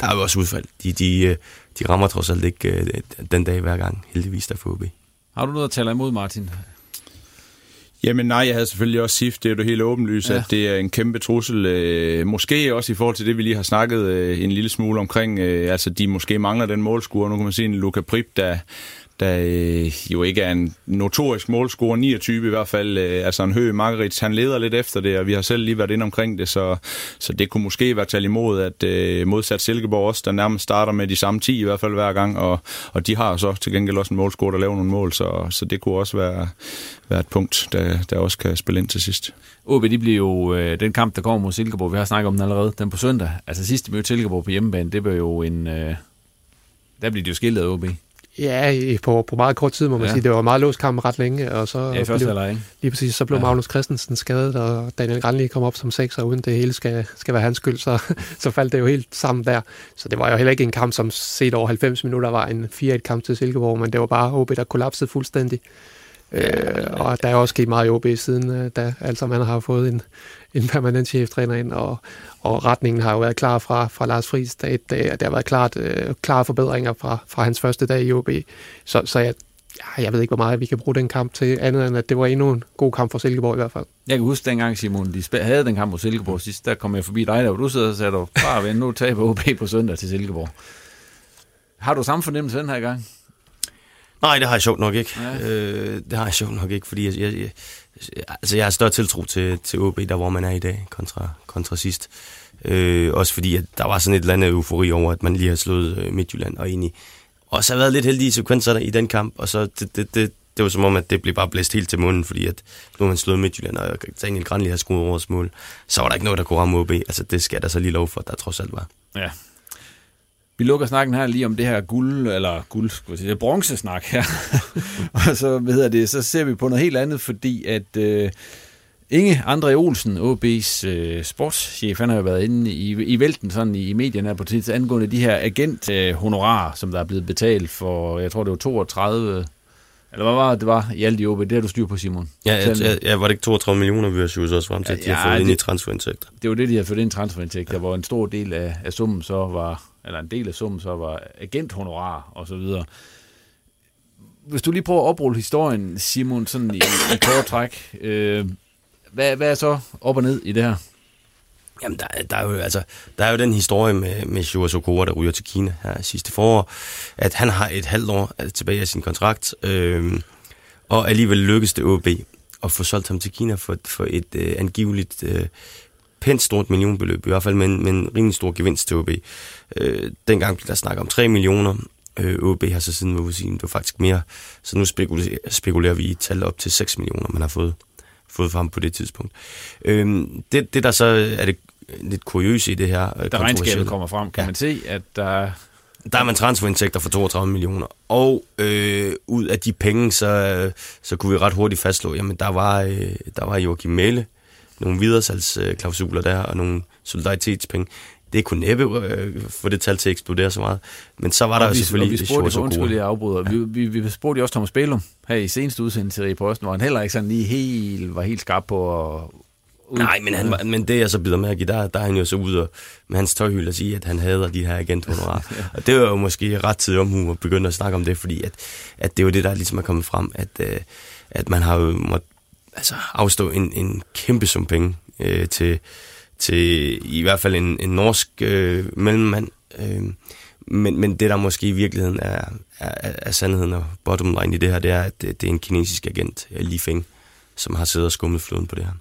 der er jo også udfald. De, de, øh, de rammer trods alt ikke øh, den dag hver gang, heldigvis der for OB. Har du noget at tale imod, Martin? Jamen nej, jeg havde selvfølgelig også SIF. Det er jo helt åbenlyst, ja. at det er en kæmpe trussel. Øh, måske også i forhold til det, vi lige har snakket øh, en lille smule omkring. Øh, altså, de måske mangler den målscore. Nu kan man se en Luca Prip, der der øh, jo ikke er en notorisk målscorer, 29 i hvert fald, øh, altså en høj Margarits, han leder lidt efter det, og vi har selv lige været inde omkring det, så, så det kunne måske være talt imod, at øh, modsat Silkeborg også, der nærmest starter med de samme 10 i hvert fald hver gang, og, og de har så til gengæld også en målscorer, der laver nogle mål, så, så det kunne også være, være et punkt, der, der også kan spille ind til sidst. OB, de bliver jo øh, den kamp, der kommer mod Silkeborg, vi har snakket om den allerede, den på søndag, altså sidste møde Silkeborg på hjemmebane, det bliver jo en... Øh, der bliver de jo skilt af OB. Ja, på, på meget kort tid, må man ja. sige. Det var meget låst kamp ret længe, og så ja, blev, eller, ikke? lige præcis, så blev ja. Magnus Christensen skadet, og Daniel Granli kom op som sekser, uden det hele skal, skal være hans skyld, så, så faldt det jo helt sammen der. Så det var jo heller ikke en kamp, som set over 90 minutter var en 4-1-kamp til Silkeborg, men det var bare OB, der kollapsede fuldstændig. Øh, og der er også sket meget i OB siden, øh, da altså man har fået en, en permanent cheftræner ind, og, og retningen har jo været klar fra, fra Lars Friis. Der, der, der har været klart, øh, klare forbedringer fra, fra hans første dag i OB. Så, så jeg, jeg ved ikke, hvor meget vi kan bruge den kamp til, andet end at det var endnu en god kamp for Silkeborg i hvert fald. Jeg kan huske dengang, Simon, de havde den kamp mod Silkeborg sidst, der kom jeg forbi dig, der du sidder og sagde, bare vent, nu taber OB på søndag til Silkeborg. Har du samme fornemmelse den her gang? Nej, det har jeg sjovt nok ikke. Ja. Øh, det har jeg sjovt nok ikke, fordi jeg, jeg, altså jeg har større tiltro til, til OB, der hvor man er i dag, kontra, kontra sidst. Øh, også fordi, at der var sådan et eller andet eufori over, at man lige har slået øh, Midtjylland, og egentlig også har været lidt heldige sekvenser i den kamp, og så det, det, det, det var som om, at det blev bare blæst helt til munden, fordi at nu man slået Midtjylland, og Daniel Granli har skudt vores mål, så var der ikke noget, der kunne ramme OB. Altså det skal der så lige lov for, at der trods alt var. Ja, vi lukker snakken her lige om det her guld, eller guld, skulle jeg sige, bronzesnak her. og så, hvad hedder det, så ser vi på noget helt andet, fordi at øh, Inge André Olsen, OB's øh, sportschef, han har jo været inde i, i vælten sådan i, i medierne her på tid angående de her agent-honorarer, øh, som der er blevet betalt for, jeg tror det var 32 Eller hvad var det, det var i alt i OB? Det har du styr på, Simon. Ja, jeg, jeg, var det ikke 32 millioner, vi har syvet os frem til, at de har fået ind i transferindtægter? Det var det, de har fået ind i transferindtægter, hvor en stor del af, af summen så var, eller en del af summen så var agenthonorar og så videre. Hvis du lige prøver at oprulle historien, Simon, sådan i, i kort træk, øh, hvad, hvad er så op og ned i det her? Jamen, der, der, er jo, altså, der er jo den historie med, med Shua Sokora, der ryger til Kina her sidste forår, at han har et halvt år øh, tilbage af sin kontrakt, øh, og alligevel lykkes det OB at få solgt ham til Kina for, for et øh, angiveligt øh, pænt stort millionbeløb, i hvert fald med en, med en rimelig stor gevinst til OB. Øh, dengang blev der snakket om 3 millioner, øh, OB har så siden været sige, det var faktisk mere, så nu spekulerer, spekulerer vi i et tal op til 6 millioner, man har fået fået fra ham på det tidspunkt. Øhm, det, det, der så er det lidt kuriøse i det her... Da regnskabet kommer frem, kan ja. man se, at der... Der er man transferindtægter for 32 millioner. Og øh, ud af de penge, så, så kunne vi ret hurtigt fastslå, jamen der var, øh, der var Joachim Mæle, nogle videresalgsklausuler der, og nogle solidaritetspenge. Det kunne næppe øh, få det tal til at eksplodere så meget. Men så var der vi, selvfølgelig... Og vi spurgte, undskyld, jeg afbryder. Ja. Vi, vi, vi spurgte også Thomas Bælum her i seneste udsendelse i Posten, hvor han heller ikke sådan lige helt, var helt skarp på at ud. Nej, men, han, men det jeg så bider mærke i, der, der er han jo så ude og, med hans tøjhylde og sige, at han hader de her agenthonorarer. ja. Og det var jo måske ret tid om at begynde at snakke om det, fordi at, at det er jo det, der ligesom er kommet frem, at, øh, at man har jo måtte altså, afstå en, en kæmpe sum penge øh, til, til i hvert fald en, en norsk øh, mellemmand. Øh, men, men det, der måske i virkeligheden er, er, er sandheden og bottom line i det her, det er, at det, det er en kinesisk agent, Li Feng, som har siddet og skummet floden på det her.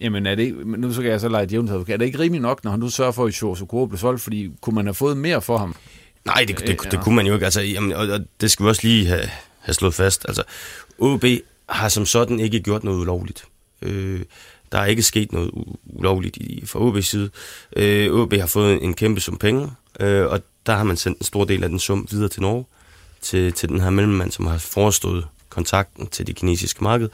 Jamen, er det ikke, nu så kan jeg så lege djævnens Er det ikke rimeligt nok, når han nu sørger for, at Shosokoro blev solgt? Fordi kunne man have fået mere for ham? Nej, det, det, det, det kunne man jo ikke. Altså, jamen, og, og det skal vi også lige have, have slået fast. Altså, OB har som sådan ikke gjort noget ulovligt. Øh, der er ikke sket noget ulovligt i, fra OB's side. Øh, OB har fået en, kæmpe sum penge, øh, og der har man sendt en stor del af den sum videre til Norge, til, til den her mellemmand, som har forestået kontakten til det kinesiske marked.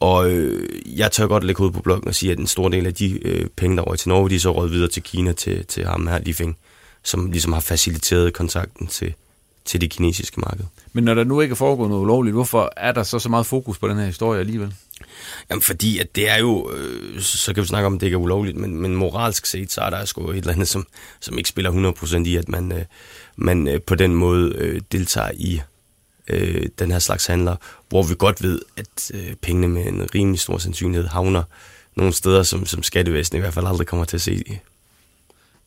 Og øh, jeg tør godt lægge hovedet på blokken og sige, at en stor del af de øh, penge, der røg til Norge, de er så røget videre til Kina, til, til ham her, Li Feng, som ligesom har faciliteret kontakten til, til det kinesiske marked. Men når der nu ikke er foregået noget ulovligt, hvorfor er der så så meget fokus på den her historie alligevel? Jamen fordi, at det er jo, øh, så kan vi snakke om, at det ikke er ulovligt, men, men moralsk set, så er der sgu et eller andet, som, som ikke spiller 100% i, at man, øh, man øh, på den måde øh, deltager i øh, den her slags handler, hvor vi godt ved, at øh, pengene med en rimelig stor sandsynlighed havner nogle steder, som, som skattevæsenet i hvert fald aldrig kommer til at se.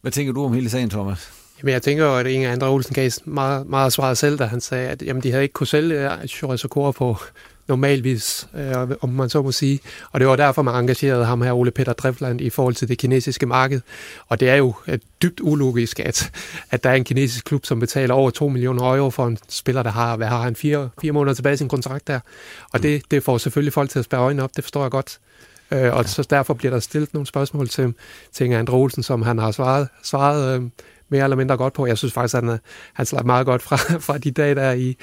Hvad tænker du om hele sagen, Thomas? Jamen, jeg tænker jo, at Inger Andre Olsen gav meget, meget svaret selv, da han sagde, at jamen, de havde ikke kunne sælge Chorisokora på normalvis, øh, om man så må sige. Og det var derfor, man engagerede ham her, Ole Peter Drevland, i forhold til det kinesiske marked. Og det er jo et dybt ulogisk, at, at der er en kinesisk klub, som betaler over 2 millioner euro for en spiller, der har, hvad har han, fire, fire måneder tilbage i sin kontrakt der. Og det, det får selvfølgelig folk til at spære øjnene op, det forstår jeg godt. Øh, og så derfor bliver der stillet nogle spørgsmål til, til Inger Andre Olsen, som han har svaret, svaret øh, mere eller mindre godt på. Jeg synes faktisk, at han, han slap meget godt fra, fra de dage, der er i.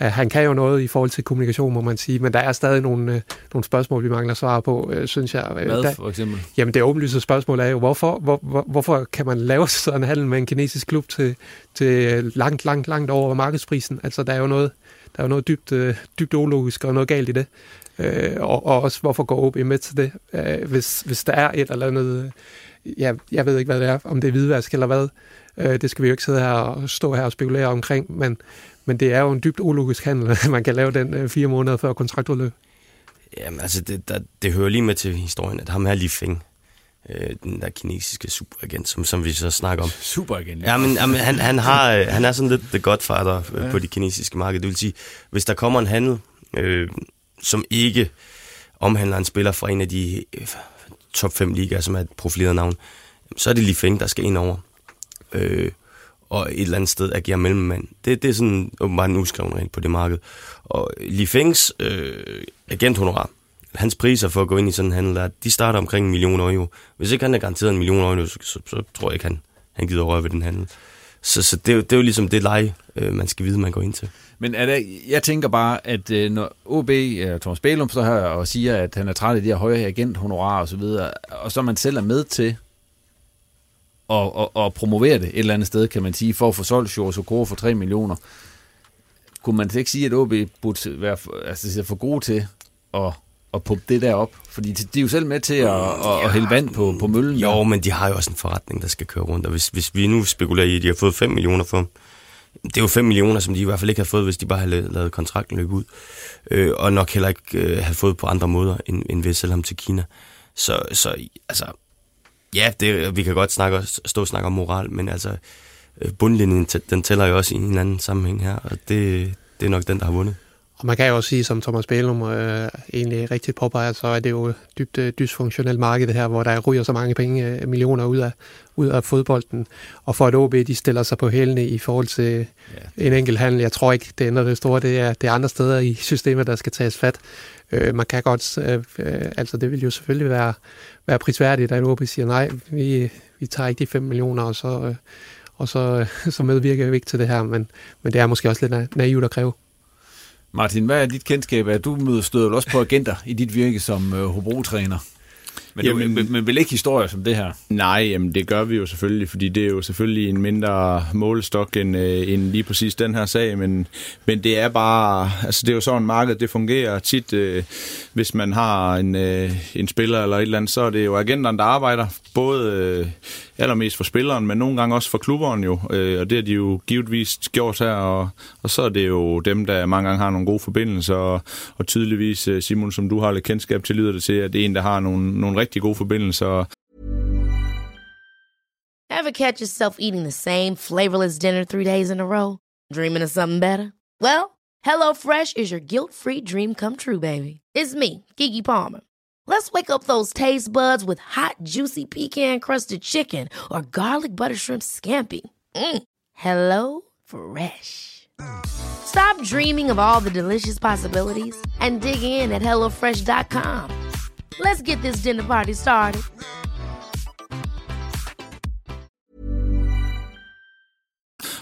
Uh, han kan jo noget i forhold til kommunikation, må man sige, men der er stadig nogle, uh, nogle spørgsmål, vi mangler svar på, uh, synes jeg. Hvad der, for eksempel? Jamen det åbenlyse spørgsmål er jo, hvorfor, hvor, hvor, hvorfor kan man lave sådan en handel med en kinesisk klub til, til langt, langt, langt over markedsprisen? Altså der er jo noget, der er jo noget dybt, uh, dybt ologisk og noget galt i det. Uh, og, og også hvorfor går OB med til det, uh, hvis, hvis der er et eller andet, uh, ja, jeg ved ikke, hvad det er, om det er hvidvask eller hvad, Øh, det skal vi jo ikke sidde her og stå her og spekulere omkring, men, men det er jo en dybt ulogisk handel, at man kan lave den øh, fire måneder før kontraktudløb. Jamen altså, det, der, det hører lige med til historien, at ham her Li Feng, øh, den der kinesiske superagent, som, som vi så snakker om. Superagent? Ja, men jamen, han, han, har, øh, han er sådan lidt the godfather øh, ja. på det kinesiske marked. Det vil sige, hvis der kommer en handel, øh, som ikke omhandler en spiller fra en af de øh, top 5 ligaer, som er et profileret navn, så er det Li Feng, der skal ind over øh, og et eller andet sted agere mellemmand. Det, det er sådan åbenbart en uskreven regel på det marked. Og Li Fengs øh, agenthonorar, hans priser for at gå ind i sådan en handel, der, de starter omkring en million euro. Hvis ikke han er garanteret en million euro, så, så, så tror jeg ikke, han, han gider røre ved den handel. Så, så det, det er jo ligesom det leje, øh, man skal vide, man går ind til. Men er det, jeg tænker bare, at øh, når OB, øh, Thomas Bælum, står her og siger, at han er træt af de her høje agenthonorarer og så videre, og så man selv er med til og, og, og promovere det et eller andet sted, kan man sige, for at få solgt Shores Okoro for 3 millioner. kunne man ikke sige, at OB burde være for, altså, for gode til at, at pumpe det der op? Fordi de er jo selv med til at, at, at hælde vand på, på møllen. Jo, men de har jo også en forretning, der skal køre rundt. Og hvis, hvis vi nu spekulerer i, at de har fået 5 millioner for dem, det er jo 5 millioner, som de i hvert fald ikke har fået, hvis de bare lavet, lavet kontrakten løbe ud. Øh, og nok heller ikke øh, have fået på andre måder, end, end ved at sælge ham til Kina. Så, så altså, ja, det, vi kan godt snakke, stå og snakke om moral, men altså, øh, bundlinjen, den tæller jo også i en eller anden sammenhæng her, og det, det er nok den, der har vundet. Og man kan jo også sige, som Thomas Bælum øh, egentlig rigtig påpeger, så er det jo dybt øh, dysfunktionelt marked det her, hvor der ryger så mange penge, øh, millioner ud af, ud af fodbolden. Og for at OB, de stiller sig på hælene i forhold til ja. en enkelt handel. Jeg tror ikke, det ender det store. Det er, det er andre steder i systemet, der skal tages fat. Øh, man kan godt, øh, øh, altså det vil jo selvfølgelig være, være prisværdigt, at OB siger, nej, vi, vi tager ikke de 5 millioner, og så, øh, og så, så medvirker vi ikke til det her. Men, men det er måske også lidt naivt at kræve. Martin, hvad er dit kendskab Er Du møder støder også på agenter i dit virke som øh, Hobro-træner. Men, jamen, men, men vel ikke historier som det her? Nej, jamen det gør vi jo selvfølgelig, fordi det er jo selvfølgelig en mindre målestok end, øh, end lige præcis den her sag, men, men det er bare, altså det er jo sådan, markedet det fungerer tit, øh, hvis man har en, øh, en spiller eller et eller andet, så er det jo agenterne, der arbejder, både øh, allermest for spilleren, men nogle gange også for klubberen jo, øh, og det har de jo givetvis gjort her, og, og så er det jo dem, der mange gange har nogle gode forbindelser, og, og tydeligvis, øh, Simon, som du har lidt kendskab til, lyder det til, at det er en, der har nogle, nogle rigtig gode forbindelser. Ever catch yourself eating the same flavorless dinner three days in a row? Dreaming of something better? Well, HelloFresh is your guilt-free dream come true, baby. It's me, Kiki Palmer. Let's wake up those taste buds with hot, juicy pecan crusted chicken or garlic butter shrimp scampi. Mm. Hello Fresh. Stop dreaming of all the delicious possibilities and dig in at HelloFresh.com. Let's get this dinner party started.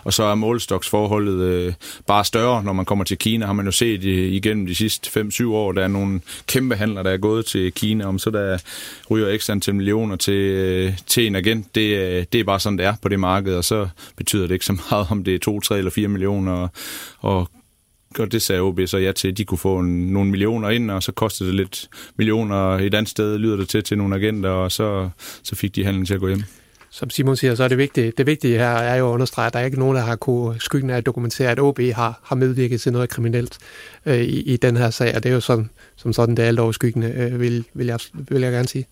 og så er målstoksforholdet øh, bare større, når man kommer til Kina, har man jo set øh, igennem de sidste 5-7 år, der er nogle kæmpe handler, der er gået til Kina, om så der ryger ekstra antal millioner til, øh, til en agent, det, øh, det er bare sådan, det er på det marked, og så betyder det ikke så meget, om det er 2, 3 eller 4 millioner, og, og og det sagde OB så ja til, at de kunne få en, nogle millioner ind, og så kostede det lidt millioner. Et andet sted, lyder det til, til nogle agenter, og så, så fik de handlen til at gå hjem. Som Simon siger, så er det vigtige, det vigtige her er jo at understrege, at der er ikke nogen, der har kunne skyggen af at dokumentere, at OB har, har medvirket til noget kriminelt øh, i, i den her sag, og det er jo sådan, som sådan det er alt over skyggende, øh, vil, vil, jeg, vil jeg gerne sige.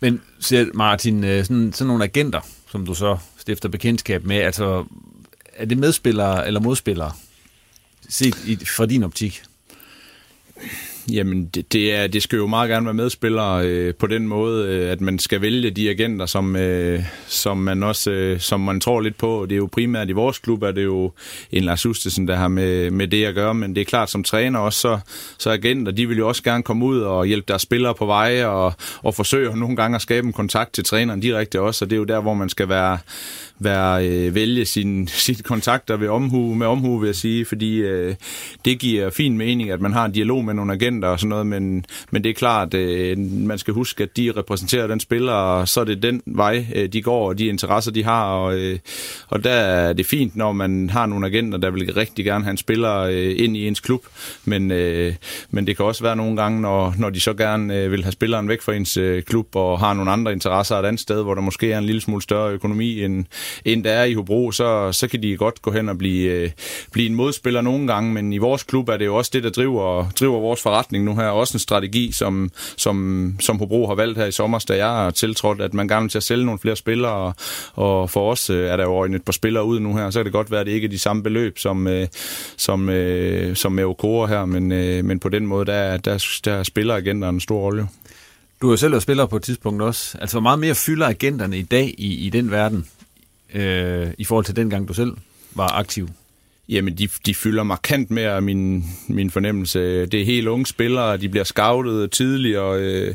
Men siger Martin, øh, sådan, sådan nogle agenter, som du så stifter bekendtskab med, altså er det medspillere eller modspillere, set i, fra din optik? Jamen, det, det, er, det skal jo meget gerne være medspillere øh, på den måde, øh, at man skal vælge de agenter, som, øh, som man også øh, som man tror lidt på. Det er jo primært i vores klub, er det jo en Lars Ustesen, der har med, med det at gøre, men det er klart, som træner også, så, så agenter, de vil jo også gerne komme ud og hjælpe deres spillere på vej, og, og forsøge nogle gange at skabe en kontakt til træneren direkte også, og det er jo der, hvor man skal være, være øh, vælge sine sin kontakter ved omhu, med omhu, vil jeg sige, fordi øh, det giver fin mening, at man har en dialog med nogle agenter og sådan noget, men, men det er klart, øh, man skal huske, at de repræsenterer den spiller, og så er det den vej, øh, de går, og de interesser, de har, og, øh, og der er det fint, når man har nogle agenter, der vil rigtig gerne have en spiller øh, ind i ens klub, men, øh, men det kan også være nogle gange, når, når de så gerne øh, vil have spilleren væk fra ens øh, klub, og har nogle andre interesser et andet sted, hvor der måske er en lille smule større økonomi, end, end der er i Hobro, så, så kan de godt gå hen og blive, øh, blive en modspiller nogle gange, men i vores klub er det jo også det, der driver, driver vores forretning nu her. Også en strategi, som, som, som Hobro har valgt her i sommer, da jeg er tiltrådt, at man gerne vil til at sælge nogle flere spillere, og, og for os øh, er der jo et par spillere ud nu her, så kan det godt være, at det ikke er de samme beløb som, øh, som, øh, som med Okora her, men, øh, men på den måde, der, der, der spiller agenterne en stor rolle. Du har selv været spiller på et tidspunkt også. Altså, hvor meget mere fylder agenterne i dag i, i den verden? øh, i forhold til dengang du selv var aktiv? Jamen, de, de fylder markant mere min, min fornemmelse. Det er helt unge spillere, de bliver scoutet tidligere, øh,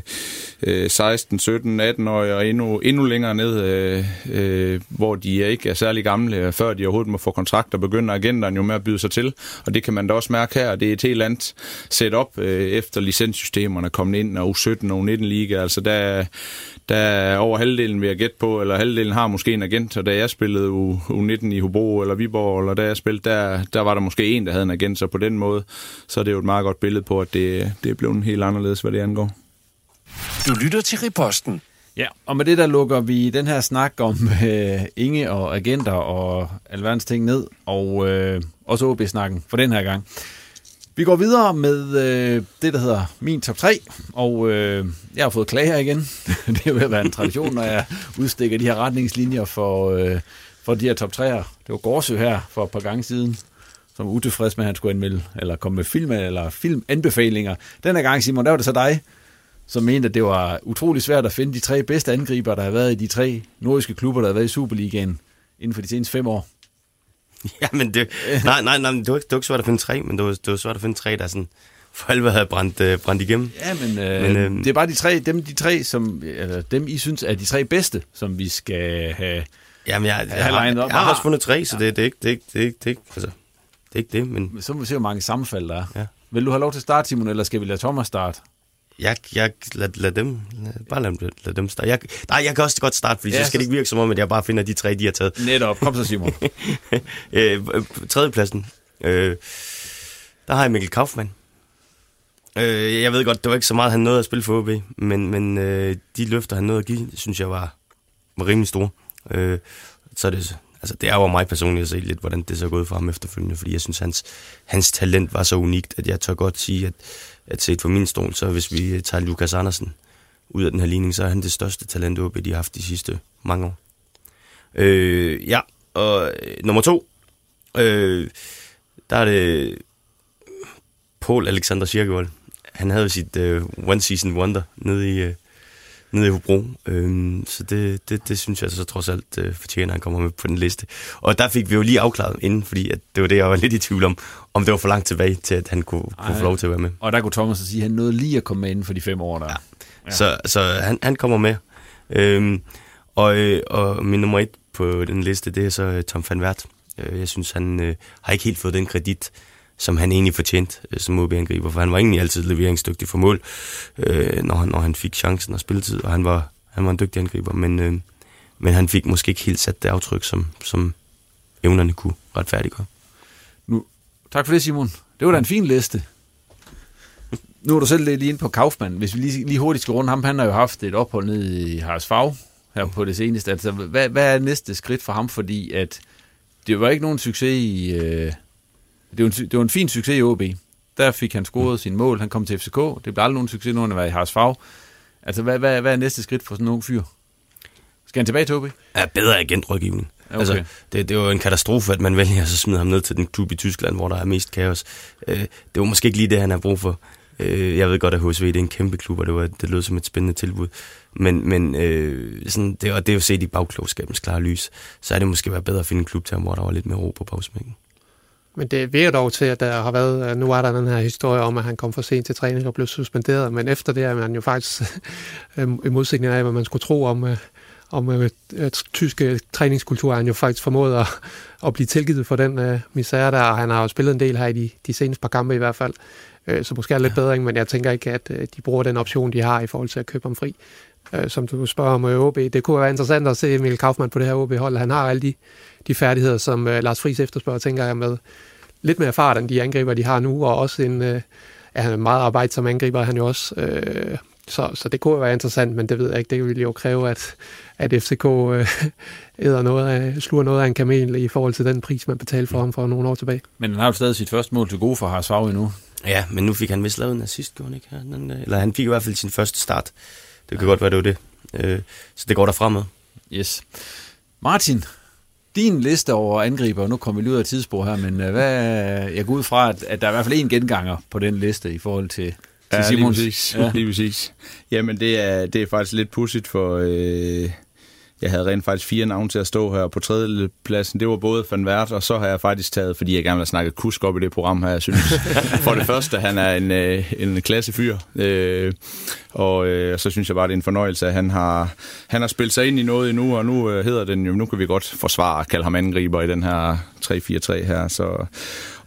øh, 16, 17, 18 år og endnu, endnu længere ned, øh, øh, hvor de ikke er særlig gamle, øh, før de overhovedet må få kontrakt, og begynder agenterne jo med at byde sig til. Og det kan man da også mærke her. Det er et helt andet setup øh, efter licenssystemerne er kommet ind, og U17 og U19 liga. Altså, der, der er over halvdelen vil jeg gætte på, eller halvdelen har måske en agent, og da jeg spillede U, U19 i Hobro eller Viborg, eller da jeg spillede, der, der var der måske en, der havde en agent, så på den måde, så er det jo et meget godt billede på, at det, det er blevet helt anderledes, hvad det angår. Du lytter til Riposten. Ja, og med det der lukker vi den her snak om øh, Inge og agenter og alverdens ting ned, og øh, også OB-snakken for den her gang. Vi går videre med øh, det, der hedder min top 3, og øh, jeg har fået klager igen. det er jo være en tradition, når jeg udstikker de her retningslinjer for, øh, for de her top 3'er. Det var Gårdsø her for et par gange siden, som var utilfreds med, at han skulle anmelde, eller komme med film eller filmanbefalinger. Den her gang, Simon, der var det så dig, som mente, at det var utrolig svært at finde de tre bedste angriber, der har været i de tre nordiske klubber, der har været i Superligaen inden for de seneste fem år. Ja, men det, nej, nej, nej, det var, det var ikke svært at finde tre, men det var, det var svært at finde tre, der sådan for alvor havde brændt, øh, brændt igennem. Ja, men, øh, men øh, det er bare de tre, dem, de tre som, eller dem I synes er de tre bedste, som vi skal have Jamen, jeg, jeg, jeg, har, jeg, jeg har også fundet tre, så det, det, er ikke, det, er ikke, det, er ikke, det, er ikke, altså, det er ikke det, men... Så må vi se, hvor mange sammenfald der er. Ja. Vil du have lov til at starte, Simon, eller skal vi lade Thomas starte? Jeg, jeg lad, lad dem, lad, bare lad, lad dem starte. Jeg, nej, jeg kan også godt starte, fordi ja, så skal så... det ikke virke som om, at jeg bare finder de tre, de har taget. Netop, kom så Simon. øh, tredjepladsen, øh, der har jeg Mikkel Kaufmann. Øh, jeg ved godt, det var ikke så meget, han nåede at spille for OB, men, men øh, de løfter, han nåede at give, synes jeg var, var rimelig store. Øh, så er det, altså, det er jo mig personligt at se lidt, hvordan det så er gået for ham efterfølgende, fordi jeg synes, hans, hans talent var så unikt, at jeg tør godt sige, at at set fra min stol, så hvis vi eh, tager Lukas Andersen ud af den her ligning, så er han det største talent, OB de har haft de sidste mange år. Øh, ja, og øh, nummer to, øh, der er det Paul Alexander Kirkevold. Han havde sit øh, One Season Wonder nede i, øh, nede i Hobro. øh, så det, det, det synes jeg så trods alt øh, fortjener, at han kommer med på den liste. Og der fik vi jo lige afklaret inden, fordi at det var det, jeg var lidt i tvivl om, om det var for langt tilbage til, at han kunne, Ej, kunne få lov til at være med. Og der kunne Thomas sige, at han nåede lige at komme med inden for de fem år. Der. Ja. Ja. Så, så han, han kommer med. Øhm, og, øh, og min nummer et på den liste, det er så øh, Tom van Wert. Øh, jeg synes, han øh, har ikke helt fået den kredit, som han egentlig fortjent øh, som OB-angriber, for han var egentlig altid leveringsdygtig for mål, øh, når, han, når han fik chancen og spilletid, og han var, han var en dygtig angriber, men, øh, men han fik måske ikke helt sat det aftryk, som, som evnerne kunne retfærdiggøre. Tak for det, Simon. Det var da en fin liste. Nu er du selv lige inde på Kaufmann. Hvis vi lige, lige hurtigt skal runde ham, han har jo haft et ophold nede i Harsfag her på det seneste. Altså, hvad, hvad er næste skridt for ham? Fordi at det var ikke nogen succes i... Øh, det var, en, det var en fin succes i OB. Der fik han scoret mm. sin mål. Han kom til FCK. Det blev aldrig nogen succes, når han var i Harsfag. Altså, hvad, hvad, hvad er næste skridt for sådan en ung fyr? Skal han tilbage til OB? Ja, bedre agentrådgivning. Okay. Altså, det, det var en katastrofe, at man vælger at smide ham ned til den klub i Tyskland, hvor der er mest kaos. Øh, det var måske ikke lige det, han har brug for. Øh, jeg ved godt, at HSV det er en kæmpe klub, og det, var, det lød som et spændende tilbud. Men, men øh, sådan, det, og det er jo set i bagklogskabens klare lys, så er det måske været bedre at finde en klub til ham, hvor der var lidt mere ro på pausmængden. Men det virker dog til, at der har været, nu er der den her historie om, at han kom for sent til træning og blev suspenderet, men efter det er man jo faktisk, i modsætning af, hvad man skulle tro om, om at tyske træningskultur, han jo faktisk formået at, at blive tilgivet for den uh, misære der, og han har jo spillet en del her i de, de seneste par kampe i hvert fald, uh, så måske er lidt bedre, men jeg tænker ikke, at uh, de bruger den option, de har i forhold til at købe ham fri. Uh, som du spørger om OB, det kunne være interessant at se Emil Kaufmann på det her OB-hold. Han har alle de, de færdigheder, som uh, Lars Friis efterspørger, tænker jeg, med lidt mere fart end de angriber, de har nu, og også en, øh, er han meget arbejdsom angriber, han jo også. Øh, så, så det kunne være interessant, men det ved jeg ikke. Det ville jo kræve, at, at FCK øh, æder noget af, sluger noget af en kamel i forhold til den pris, man betalte for ham for nogle år tilbage. Men han har jo stadig sit første mål til gode for Harsvag endnu. Ja, men nu fik han vist lavet en assist, gjorde han ikke? Han, øh, eller han fik i hvert fald sin første start. Det kan ja. godt være, det var det. Øh, så det går der fremad. Yes. Martin, din liste over angriber, nu kommer vi lige ud af tidsspor her, men uh, hvad, jeg går ud fra, at, at der er i hvert fald en genganger på den liste i forhold til, til ja, Simons. Lige præcis. Ja. lige præcis. Jamen, det er, det er faktisk lidt pudsigt for... Øh, jeg havde rent faktisk fire navne til at stå her på tredje pladsen. Det var både Van Wert, og så har jeg faktisk taget, fordi jeg gerne vil have snakket kusk op i det program her, jeg synes. For det første, han er en, øh, en klasse fyr. Øh, og øh, så synes jeg bare, det er en fornøjelse, at han har, han har spillet sig ind i noget endnu, og nu øh, hedder den jo, nu kan vi godt forsvare at kalde ham angriber i den her 3-4-3 her. Så,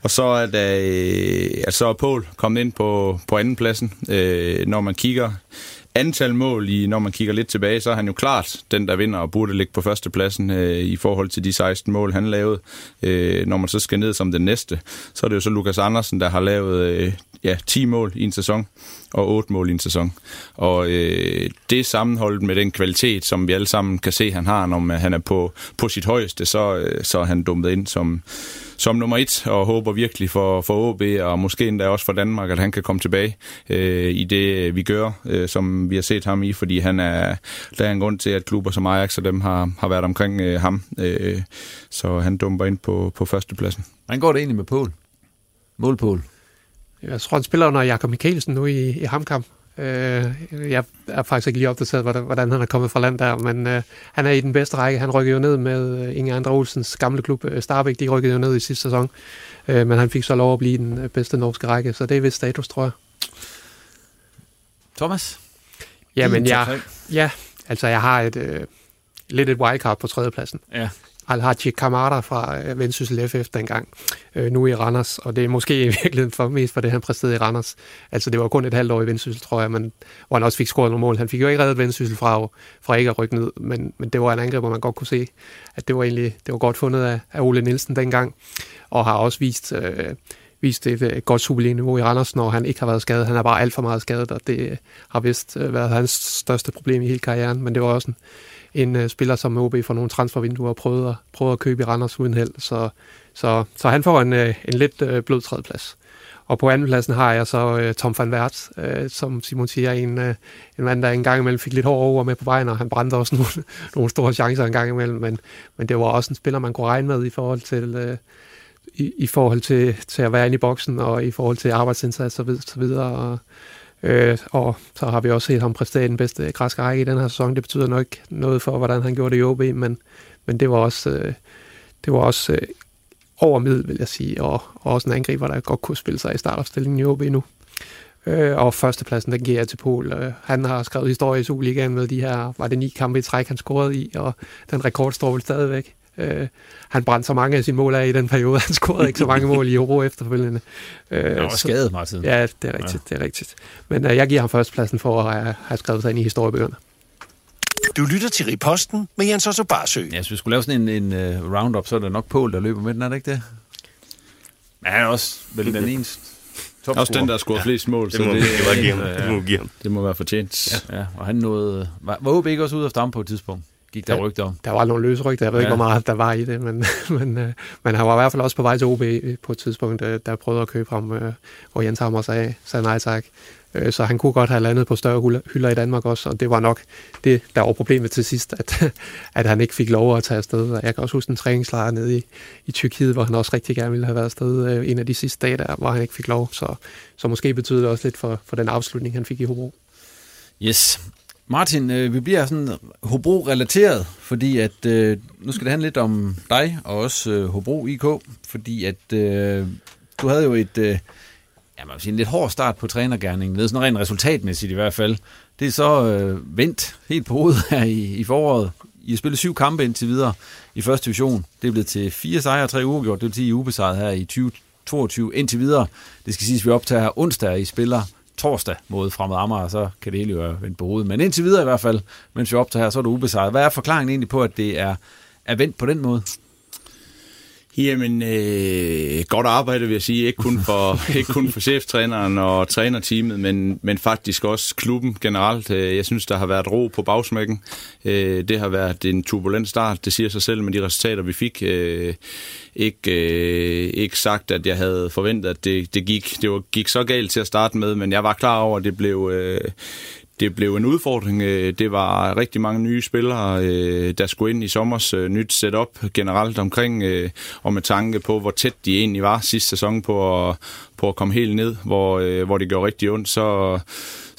og så er der, øh, altså, er Paul kommet ind på, på anden pladsen. Øh, når man kigger antal mål, i, når man kigger lidt tilbage, så er han jo klart den, der vinder og burde ligge på førstepladsen øh, i forhold til de 16 mål, han lavede. Øh, når man så skal ned som den næste, så er det jo så Lukas Andersen, der har lavet øh, ja, 10 mål i en sæson og 8 mål i en sæson. Og øh, det sammenholdt med den kvalitet, som vi alle sammen kan se, han har, når han er på, på sit højeste, så, øh, så er han dummet ind som, som nummer et, og håber virkelig for, for OB, og måske endda også for Danmark, at han kan komme tilbage øh, i det, vi gør, øh, som vi har set ham i, fordi han er, der er en grund til, at klubber som Ajax og dem har, har været omkring øh, ham. Øh, så han dumper ind på, på førstepladsen. Hvordan går det egentlig med Pål? Målpål? Jeg tror, han spiller under Jakob Mikkelsen nu i, i Hamkamp. Øh, jeg er faktisk ikke lige opdateret, hvordan, han er kommet fra land der, men øh, han er i den bedste række. Han rykkede jo ned med øh, Inge Andre Olsens gamle klub, øh, Starbæk. De rykkede jo ned i sidste sæson, øh, men han fik så lov at blive den øh, bedste norske række, så det er vist status, tror jeg. Thomas? Jamen, jeg, ja, altså jeg har et, øh, lidt et wildcard på tredjepladsen. Ja. Alhaji Kamara fra øh, Vendsyssel FF dengang, øh, nu i Randers, og det er måske i virkeligheden for mest for det, han præsterede i Randers. Altså det var kun et halvt år i Vendsyssel, tror jeg, men, hvor han også fik scoret nogle mål. Han fik jo ikke reddet Vendsyssel fra, fra ikke at rykke ned, men, men det var en angreb, hvor man godt kunne se, at det var egentlig det var godt fundet af, af Ole Nielsen dengang, og har også vist... Øh, vist et, et godt Superliga-niveau i Randers, når han ikke har været skadet. Han er bare alt for meget skadet, og det har vist øh, været hans største problem i hele karrieren, men det var også en, en uh, spiller, som OB for nogle transfervinduer og prøvede at, prøvede at købe i Randers uden held. Så, så, så han får en, uh, en lidt uh, blød tredjeplads. Og på andenpladsen har jeg så uh, Tom van Wert, uh, som Simon siger, en, uh, en mand, der engang imellem fik lidt hård over med på vejen, og han brændte også nogle, nogle store chancer engang imellem, men, men det var også en spiller, man kunne regne med i forhold til... Uh, i, i forhold til, til at være inde i boksen, og i forhold til arbejdsindsats og så videre. Og, Øh, og så har vi også set ham præstere den bedste græske række i den her sæson. Det betyder nok noget for, hvordan han gjorde det i OB, men, men det var også, øh, det var også øh, over middel, vil jeg sige, og, og også en angriber, der godt kunne spille sig i startopstillingen i OB nu. Øh, og førstepladsen, den giver jeg til Pol. Øh, han har skrevet historie i Superligaen med de her, var det ni kampe i træk, han scorede i, og den rekord står vel stadigvæk. Øh, han brændte så mange af sine mål af i den periode. Han scorede ikke så mange mål i Euro efterfølgende. Øh, han var skadet meget tid. Ja, det er rigtigt. Ja. Det er rigtigt. Men øh, jeg giver ham førstepladsen for at have, have skrevet sig ind i historiebøgerne. Du lytter til Riposten med Jens Otto Barsø. Ja, hvis vi skulle lave sådan en, en uh, roundup, så er det nok Pål, der løber med den, er det ikke det? Men han er også vel den eneste Top også den, der har scoret flest mål. Det må, så det, det, det, give ham. det må give ham. Det må være fortjent. Ja, ja og han nåede... Var, var OB ikke også ude efter ham på et tidspunkt? Gik der, der rygter om. Der var nogle løse rygter, jeg ved ja. ikke, hvor meget der var i det, men, men, øh, men han var i hvert fald også på vej til OB på et tidspunkt, øh, der prøvede at købe ham, øh, hvor Jens Hammer sagde, sagde nej tak. Øh, så han kunne godt have landet på større hylder i Danmark også, og det var nok det, der var problemet til sidst, at, at han ikke fik lov at tage afsted. Jeg kan også huske en træningslejr nede i, i Tyrkiet, hvor han også rigtig gerne ville have været afsted øh, en af de sidste dage der, hvor han ikke fik lov. Så, så måske betyder det også lidt for, for den afslutning, han fik i Hobro. Yes, Martin, øh, vi bliver sådan Hobro-relateret, fordi at øh, nu skal det handle lidt om dig og også øh, Hobro IK, fordi at øh, du havde jo et, øh, ja, man vil sige, en lidt hård start på trænergærningen, det er sådan rent resultatmæssigt i hvert fald. Det er så øh, vendt helt på hovedet her i, i foråret. I har spillet syv kampe indtil videre i første division. Det er blevet til fire sejre og tre uafgjort. Det vil sige, I ubesejret her i 2022 indtil videre. Det skal siges, at vi optager onsdag, I spiller torsdag mod Fremad Amager, så kan det hele jo vendt på hovedet. Men indtil videre i hvert fald, mens vi optager her, så er du ubesejret. Hvad er forklaringen egentlig på, at det er, er vendt på den måde? Jamen, øh, godt arbejde vil jeg sige. Ikke kun for, ikke kun for cheftræneren og trænerteamet, men, men faktisk også klubben generelt. Øh, jeg synes, der har været ro på bagsmækken. Øh, det har været en turbulent start, det siger sig selv med de resultater, vi fik. Øh, ikke, ikke sagt, at jeg havde forventet, at det, det, gik, det var, gik så galt til at starte med, men jeg var klar over, at det blev, det blev en udfordring. Øh, det var rigtig mange nye spillere, øh, der skulle ind i sommers øh, nyt setup generelt omkring, og med tanke på, hvor tæt de egentlig var sidste sæson på at, på at komme helt ned, hvor, øh, hvor det gjorde rigtig ondt, så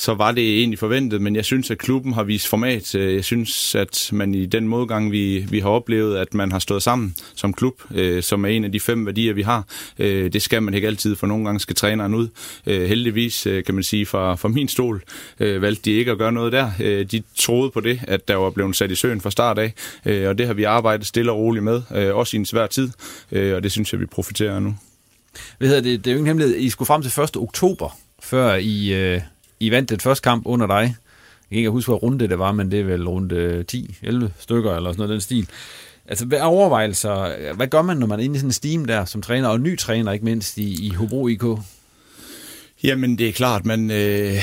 så var det egentlig forventet, men jeg synes, at klubben har vist format. Øh, jeg synes, at man i den modgang, vi, vi har oplevet, at man har stået sammen som klub, øh, som er en af de fem værdier, vi har. Øh, det skal man ikke altid, for nogle gange skal træneren ud. Øh, heldigvis, øh, kan man sige, fra, fra min stol, øh, valgte de ikke at gøre noget der. Øh, de troede på det, at der var blevet sat i søen fra start af, øh, og det har vi arbejdet stille og roligt med, øh, også i en svær tid, øh, og det synes jeg, vi profiterer nu. Hvad hedder det? Det er jo ingen hemmelighed. I skulle frem til 1. oktober, før I, øh, i vandt den første kamp under dig. Jeg kan ikke huske, hvad runde det var, men det er vel runde 10-11 stykker eller sådan noget den stil. Altså, hvad overvejelser, hvad gør man, når man er inde i sådan en steam der som træner, og ny træner ikke mindst i, i Hobro IK? Jamen, det er klart, men øh,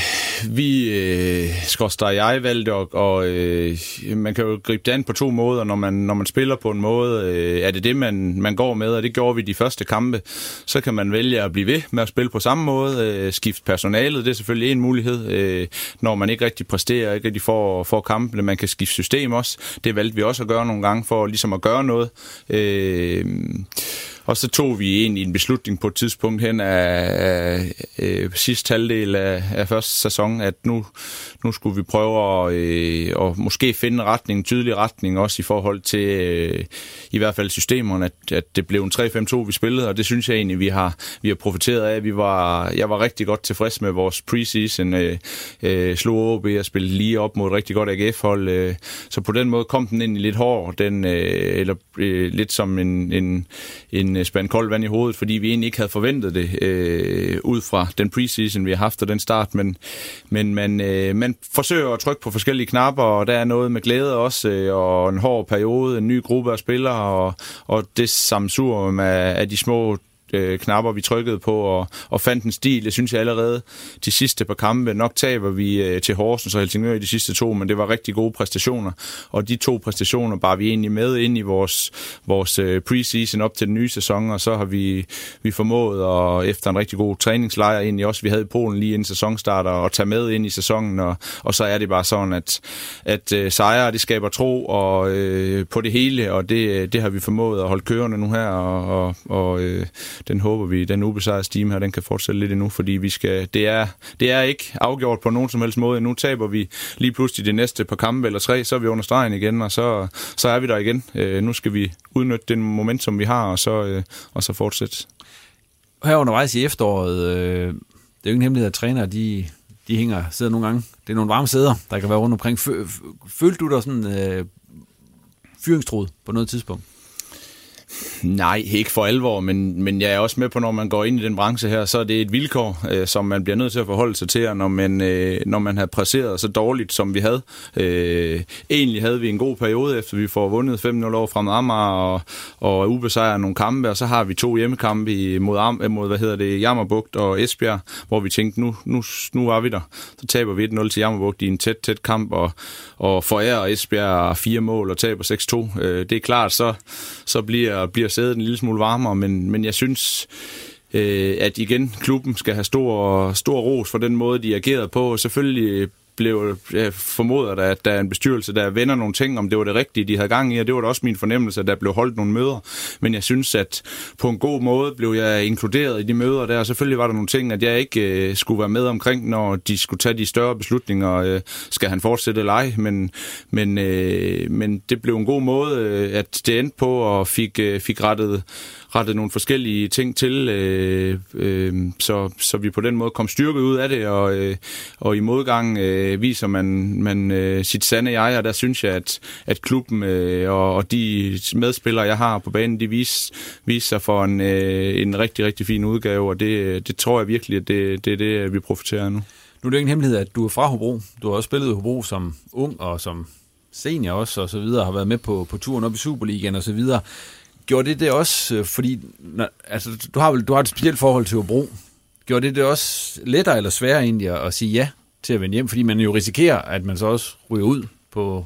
vi, øh, Skorstad jeg valgte, og, og øh, man kan jo gribe det an på to måder. Når man, når man spiller på en måde, øh, er det det, man, man går med, og det gjorde vi de første kampe. Så kan man vælge at blive ved med at spille på samme måde, øh, skifte personalet, det er selvfølgelig en mulighed, øh, når man ikke rigtig præsterer, ikke rigtig får, får kampene. Man kan skifte system også. Det valgte vi også at gøre nogle gange, for ligesom at gøre noget. Øh, og så tog vi egentlig en beslutning på et tidspunkt hen af, af, af sidste halvdel af, af første sæson, at nu, nu skulle vi prøve at, øh, at måske finde en retning, en tydelig retning, også i forhold til øh, i hvert fald systemerne, at, at det blev en 3-5-2, vi spillede, og det synes jeg egentlig, vi har, vi har profiteret af. Vi var, jeg var rigtig godt tilfreds med vores preseason, øh, øh, slog OB og spillede lige op mod et rigtig godt AGF-hold, øh, så på den måde kom den ind i lidt hård, den, øh, eller øh, lidt som en, en, en øh, spand koldt vand i hovedet, fordi vi egentlig ikke havde forventet det øh, ud fra den preseason, vi har haft og den start, men, men man, øh, man forsøger at trykke på forskellige knapper, og der er noget med glæde også, øh, og en hård periode, en ny gruppe af spillere, og, og det samsur af, af de små øh, knapper, vi trykkede på, og, og fandt en stil. Jeg synes jeg allerede, de sidste par kampe, nok taber vi øh, til Horsens og Helsingør i de sidste to, men det var rigtig gode præstationer. Og de to præstationer bar vi egentlig med ind i vores, vores øh, preseason op til den nye sæson, og så har vi, vi formået, og efter en rigtig god træningslejr egentlig også, vi havde i Polen lige inden sæsonstarter, og tage med ind i sæsonen, og, og så er det bare sådan, at, at øh, sejre, det skaber tro og, øh, på det hele, og det, det har vi formået at holde kørende nu her, og, og, og øh, den håber vi, den ubesejrede stime her, den kan fortsætte lidt endnu, fordi vi skal, det, er, det er ikke afgjort på nogen som helst måde. Nu taber vi lige pludselig de næste par kampe eller tre, så er vi under stregen igen, og så, så er vi der igen. Øh, nu skal vi udnytte den momentum, vi har, og så, øh, og så fortsætte. Her undervejs i efteråret, øh, det er jo ingen hemmelighed, at trænere, de, de hænger, sidder nogle gange. Det er nogle varme sæder, der kan være rundt omkring. Følte du dig sådan øh, fyringstrud på noget tidspunkt? Nej, ikke for alvor, men, men jeg er også med på, når man går ind i den branche her, så er det et vilkår, øh, som man bliver nødt til at forholde sig til, når man, øh, når man har præsteret så dårligt, som vi havde. Øh, egentlig havde vi en god periode, efter vi får vundet 5-0 over fra Amager og, og ubesejret nogle kampe, og så har vi to hjemmekampe mod, Am, øh, mod hvad hedder det, Jammerbugt og Esbjerg, hvor vi tænkte, nu, nu, nu var vi der. Så taber vi 1-0 til Jammerbugt i en tæt, tæt kamp, og, og forærer Esbjerg fire mål og taber 6-2. Øh, det er klart, så, så bliver, bliver sædet en lille smule varmere, men, men jeg synes, øh, at igen, klubben skal have stor, stor ros for den måde, de agerede på. Selvfølgelig blev jeg formoder, der, at der er en bestyrelse, der vender nogle ting, om det var det rigtige, de havde gang i, og det var da også min fornemmelse, at der blev holdt nogle møder. Men jeg synes, at på en god måde blev jeg inkluderet i de møder der, og selvfølgelig var der nogle ting, at jeg ikke øh, skulle være med omkring, når de skulle tage de større beslutninger, øh, skal han fortsætte eller ej, men, men, øh, men det blev en god måde, øh, at det endte på, og fik, øh, fik rettet rettet nogle forskellige ting til, øh, øh, så, så vi på den måde kom styrket ud af det, og, øh, og i modgang øh, viser man, man øh, sit sande jeg, og der synes jeg, at, at klubben øh, og, og de medspillere, jeg har på banen, de viser, viser sig for en, øh, en rigtig, rigtig fin udgave, og det, det tror jeg virkelig, at det, det er det, vi profiterer af nu. Nu er det ingen hemmelighed, at du er fra Hobro. Du har også spillet i Hobro som ung og som senior også, og så videre, har været med på, på turen op i Superligaen og så videre. Gjorde det det også, øh, fordi når, altså, du har vel du har et specielt forhold til Hobro. Gjorde det det også lettere eller sværere egentlig at, at sige ja til at vende hjem? Fordi man jo risikerer, at man så også ryger ud på,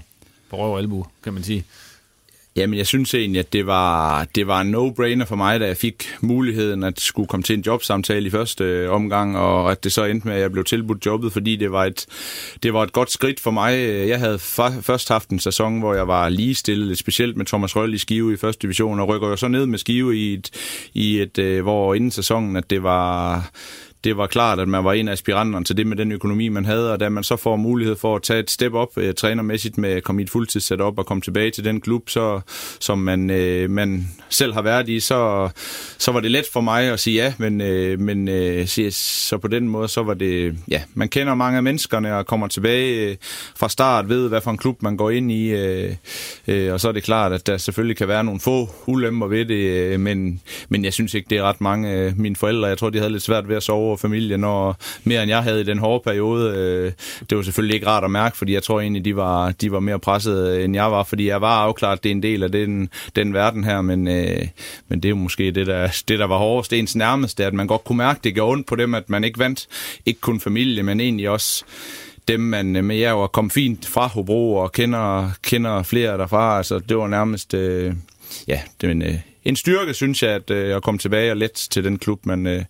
på røv og albu, kan man sige. Jamen, jeg synes egentlig, at det var, det var en no-brainer for mig, da jeg fik muligheden at skulle komme til en jobsamtale i første øh, omgang, og at det så endte med, at jeg blev tilbudt jobbet, fordi det var et, det var et godt skridt for mig. Jeg havde først haft en sæson, hvor jeg var lige stillet, lidt specielt med Thomas Røll i Skive i første division, og rykker jo så ned med Skive i et, i et øh, hvor inden sæsonen, at det var det var klart, at man var en af aspiranterne til det med den økonomi, man havde, og da man så får mulighed for at tage et step op øh, trænermæssigt med at komme i et fuldtidssetup og komme tilbage til den klub, så, som man, øh, man selv har været i, så, så var det let for mig at sige ja, men, øh, men øh, så på den måde, så var det, ja, man kender mange af menneskerne og kommer tilbage øh, fra start, ved hvad for en klub man går ind i, øh, øh, og så er det klart, at der selvfølgelig kan være nogle få ulemper ved det, øh, men, men jeg synes ikke, det er ret mange af mine forældre, jeg tror, de havde lidt svært ved at sove stor familie, når mere end jeg havde i den hårde periode. Øh, det var selvfølgelig ikke rart at mærke, fordi jeg tror egentlig, de var, de var mere presset, øh, end jeg var, fordi jeg var afklaret, at det er en del af den, den verden her, men, øh, men det er jo måske det der, det, der var hårdest. Ens nærmeste, at man godt kunne mærke, det gjorde ondt på dem, at man ikke vandt. Ikke kun familie, men egentlig også dem, man øh, med jer var kom fint fra Hobro og kender, kender flere derfra. Altså, det var nærmest... Øh, ja, det men, øh, en styrke, synes jeg, at, øh, at komme tilbage og let til den klub, man, øh,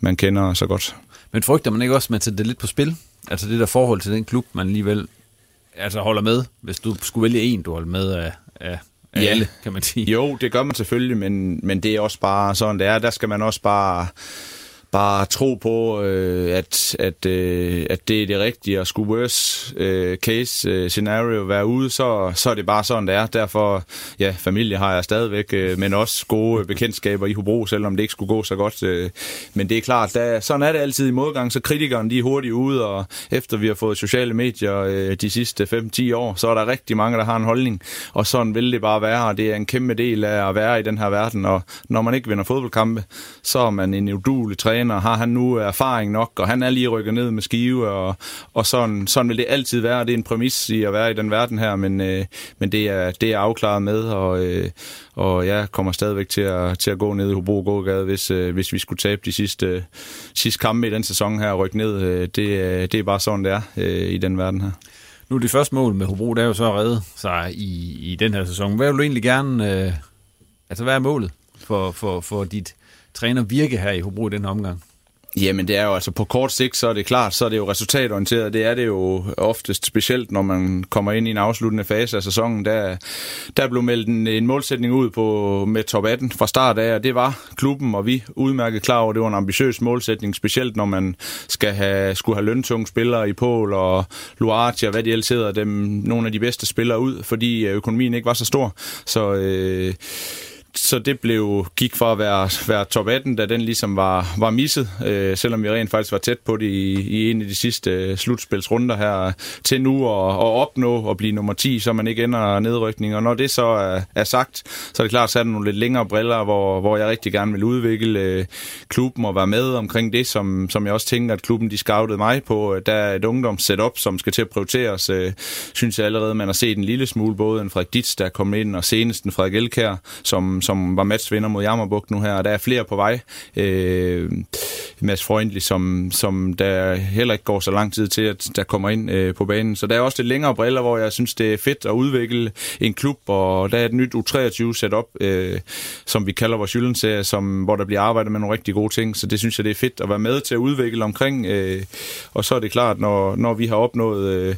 man kender så godt. Men frygter man ikke også, at man sætter det lidt på spil? Altså det der forhold til den klub, man alligevel altså holder med, hvis du skulle vælge en, du holder med af, af, af ja. alle, kan man sige. Jo, det gør man selvfølgelig, men, men det er også bare sådan, det er. Der skal man også bare bare tro på, øh, at, at, øh, at det er det rigtige, at skulle worst øh, case øh, scenario være ude, så, så er det bare sådan, det er. Derfor, ja, familie har jeg stadigvæk, øh, men også gode bekendtskaber i Hobro, selvom det ikke skulle gå så godt. Øh, men det er klart, der, sådan er det altid i modgang, så kritikerne de er hurtigt ude, og efter vi har fået sociale medier øh, de sidste 5-10 år, så er der rigtig mange, der har en holdning, og sådan vil det bare være, og det er en kæmpe del af at være i den her verden, og når man ikke vinder fodboldkampe, så er man en udulig træner, træner, har han nu erfaring nok, og han er lige rykket ned med skive, og, og sådan, sådan vil det altid være. Det er en præmis i at være i den verden her, men, øh, men det, er, det er afklaret med, og, øh, og jeg kommer stadigvæk til at, til at gå ned i Hobro Gågade, hvis, øh, hvis vi skulle tabe de sidste, sidste kampe i den sæson her og rykke ned. Øh, det, øh, det er bare sådan, det er øh, i den verden her. Nu er det første mål med Hobro, det er jo så reddet sig i, i den her sæson. Hvad vil du egentlig gerne... Øh, altså, hvad er målet for, for, for dit træner virke her i Hobro i den omgang? Jamen det er jo altså på kort sigt, så er det klart, så er det jo resultatorienteret. Det er det jo oftest specielt, når man kommer ind i en afsluttende fase af sæsonen. Der, der blev meldt en, en målsætning ud på, med top 18 fra start af, og det var klubben, og vi udmærket klar over, at det var en ambitiøs målsætning, specielt når man skal have, skulle have løntunge spillere i Pol og Luarti og hvad de ellers hedder, dem, nogle af de bedste spillere ud, fordi øh, økonomien ikke var så stor. Så... Øh, så det blev gik fra at være, være top 18, da den ligesom var, var misset, øh, selvom vi rent faktisk var tæt på det i, i en af de sidste øh, slutspilsrunder her, til nu at, at opnå at blive nummer 10, så man ikke ender nedrykning. Og når det så er, er sagt, så er det klart, at nogle lidt længere briller, hvor, hvor jeg rigtig gerne vil udvikle øh, klubben og være med omkring det, som, som jeg også tænker, at klubben de scoutede mig på. Der er et ungdomssetup, som skal til at prioriteres. Øh, synes jeg allerede, man har set en lille smule, både en Frederik Ditz, der kom ind, og senest en Frederik Elkær, som, som var matchvinder mod Jammerbugt nu her, og der er flere på vej. Øh, Mads Freundli, som, som der heller ikke går så lang tid til, at der kommer ind øh, på banen. Så der er også lidt længere briller, hvor jeg synes, det er fedt at udvikle en klub, og der er et nyt U23 setup, øh, som vi kalder vores Jyllandserie, som hvor der bliver arbejdet med nogle rigtig gode ting. Så det synes jeg, det er fedt at være med til at udvikle omkring. Øh, og så er det klart, når, når vi har opnået øh,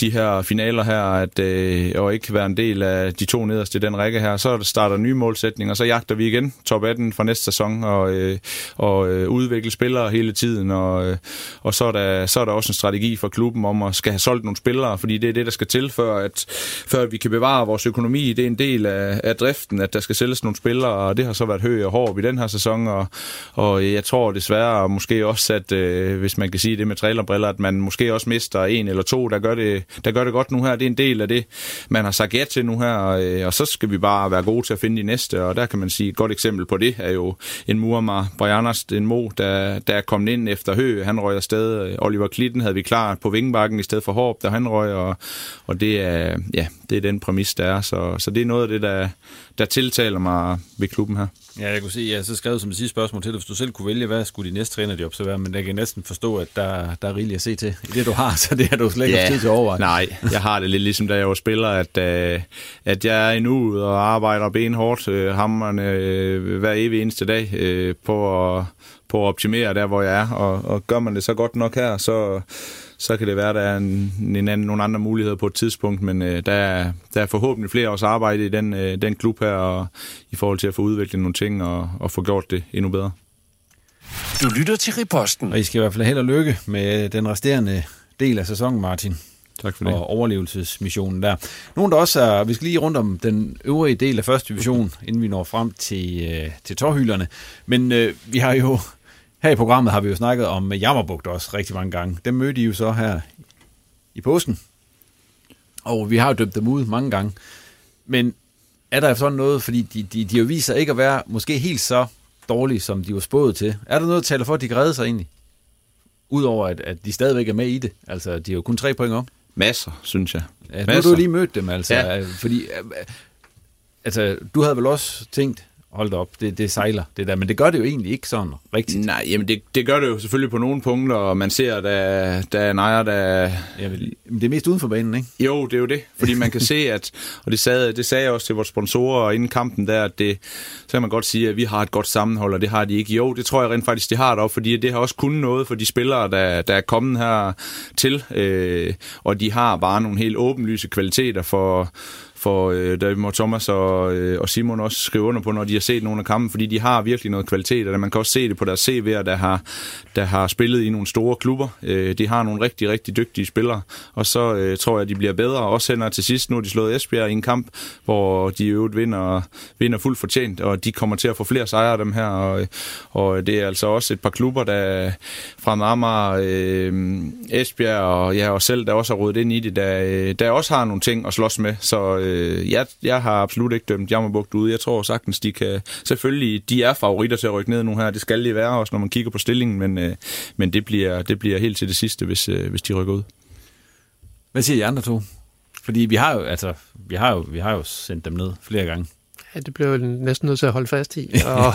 de her finaler her, at, øh, og ikke være en del af de to nederste i den række her, så starter nye målsætninger, og så jagter vi igen top 18 for næste sæson, og, øh, og øh, udvikle spillere hele tiden, og, øh, og så, er der, så er der også en strategi for klubben om at skal have solgt nogle spillere, fordi det er det, der skal til, før at, før at vi kan bevare vores økonomi. Det er en del af, af driften, at der skal sælges nogle spillere, og det har så været høj og hård i den her sæson, og, og jeg tror desværre måske også, at øh, hvis man kan sige det med trailerbriller, at man måske også mister en eller to, der gør det, der gør det godt nu her. Det er en del af det, man har sagt ja til nu her, og, øh, og så skal vi bare være gode til at finde de næste, og der kan man sige, et godt eksempel på det er jo en Muammar Brianas, en Mo, der, der er kommet ind efter Hø, han røg afsted. Oliver Klitten havde vi klar på Vingebakken i stedet for Håb, der han røg, og, og det, er, ja, det er den præmis, der er. Så, så det er noget af det, der, der tiltaler mig ved klubben her. Ja, jeg kunne se, jeg så skrevet som et sidste spørgsmål til dig, hvis du selv kunne vælge, hvad skulle de næste træner de observere, men jeg kan næsten forstå, at der, der er rigeligt at se til i det, du har, så det har du slet ikke ja, tid til at overveje. Nej, jeg har det lidt ligesom, da jeg var spiller, at, uh, at jeg er endnu og arbejder benhårdt, uh, hammerne uh, hver evig eneste dag på, at, på at optimere der, hvor jeg er, og, og gør man det så godt nok her, så så kan det være, der er en, en anden, nogle andre muligheder på et tidspunkt, men øh, der, er, der er forhåbentlig flere års arbejde i den, øh, den klub her, og i forhold til at få udviklet nogle ting og, og få gjort det endnu bedre. Du lytter til Riposten. Og I skal i hvert fald held og lykke med den resterende del af sæsonen, Martin. Tak for det. Og overlevelsesmissionen der. Nogen der også er, vi skal lige rundt om den øvrige del af første division, inden vi når frem til, øh, til tårhylderne. Men øh, vi har jo her i programmet har vi jo snakket om Jammerbugt også rigtig mange gange. Dem mødte I jo så her i påsken. Og vi har jo dømt dem ud mange gange. Men er der sådan noget, fordi de, de, de jo viser ikke at være måske helt så dårlige, som de var spået til. Er der noget, der taler for, at de redde sig egentlig? Udover at, at de stadigvæk er med i det. Altså, de er jo kun tre point op. Masser, synes jeg. Ja, nu har du lige mødt dem, altså. Ja. Fordi, altså, du havde vel også tænkt, hold da op, det, det sejler, det der. Men det gør det jo egentlig ikke sådan rigtigt. Nej, jamen det, det gør det jo selvfølgelig på nogle punkter, og man ser, der, der er nejer, der... Ja, det er mest uden for banen, ikke? Jo, det er jo det. Fordi man kan se, at... Og det sagde, det sagde jeg også til vores sponsorer inden kampen der, at det, så kan man godt sige, at vi har et godt sammenhold, og det har de ikke. Jo, det tror jeg rent faktisk, de har det fordi det har også kun noget for de spillere, der, der er kommet her til, øh, og de har bare nogle helt åbenlyse kvaliteter for for øh, der må Thomas og, øh, og Simon også skrive under på, når de har set nogle af kampen, fordi de har virkelig noget kvalitet, og man kan også se det på deres CV'er, der har, der har spillet i nogle store klubber. Øh, de har nogle rigtig, rigtig dygtige spillere, og så øh, tror jeg, at de bliver bedre, også hænder til sidst. Nu har de slået Esbjerg i en kamp, hvor de i øvrigt vinder, vinder fuldt fortjent, og de kommer til at få flere sejre af dem her, og, og det er altså også et par klubber, der fra Amager, øh, Esbjerg og ja, og selv, der også har rådet ind i det, der, øh, der også har nogle ting at slås med, så øh, jeg, jeg har absolut ikke dømt Jammerbugt ude. Jeg tror sagtens, de kan... Selvfølgelig, de er favoritter til at rykke ned nu her. Det skal de være også, når man kigger på stillingen, men, øh, men det, bliver, det bliver helt til det sidste, hvis, øh, hvis de rykker ud. Hvad siger I andre to? Fordi vi har jo, altså, vi har jo, vi har jo sendt dem ned flere gange. Ja, det blev næsten nødt til at holde fast i. Og,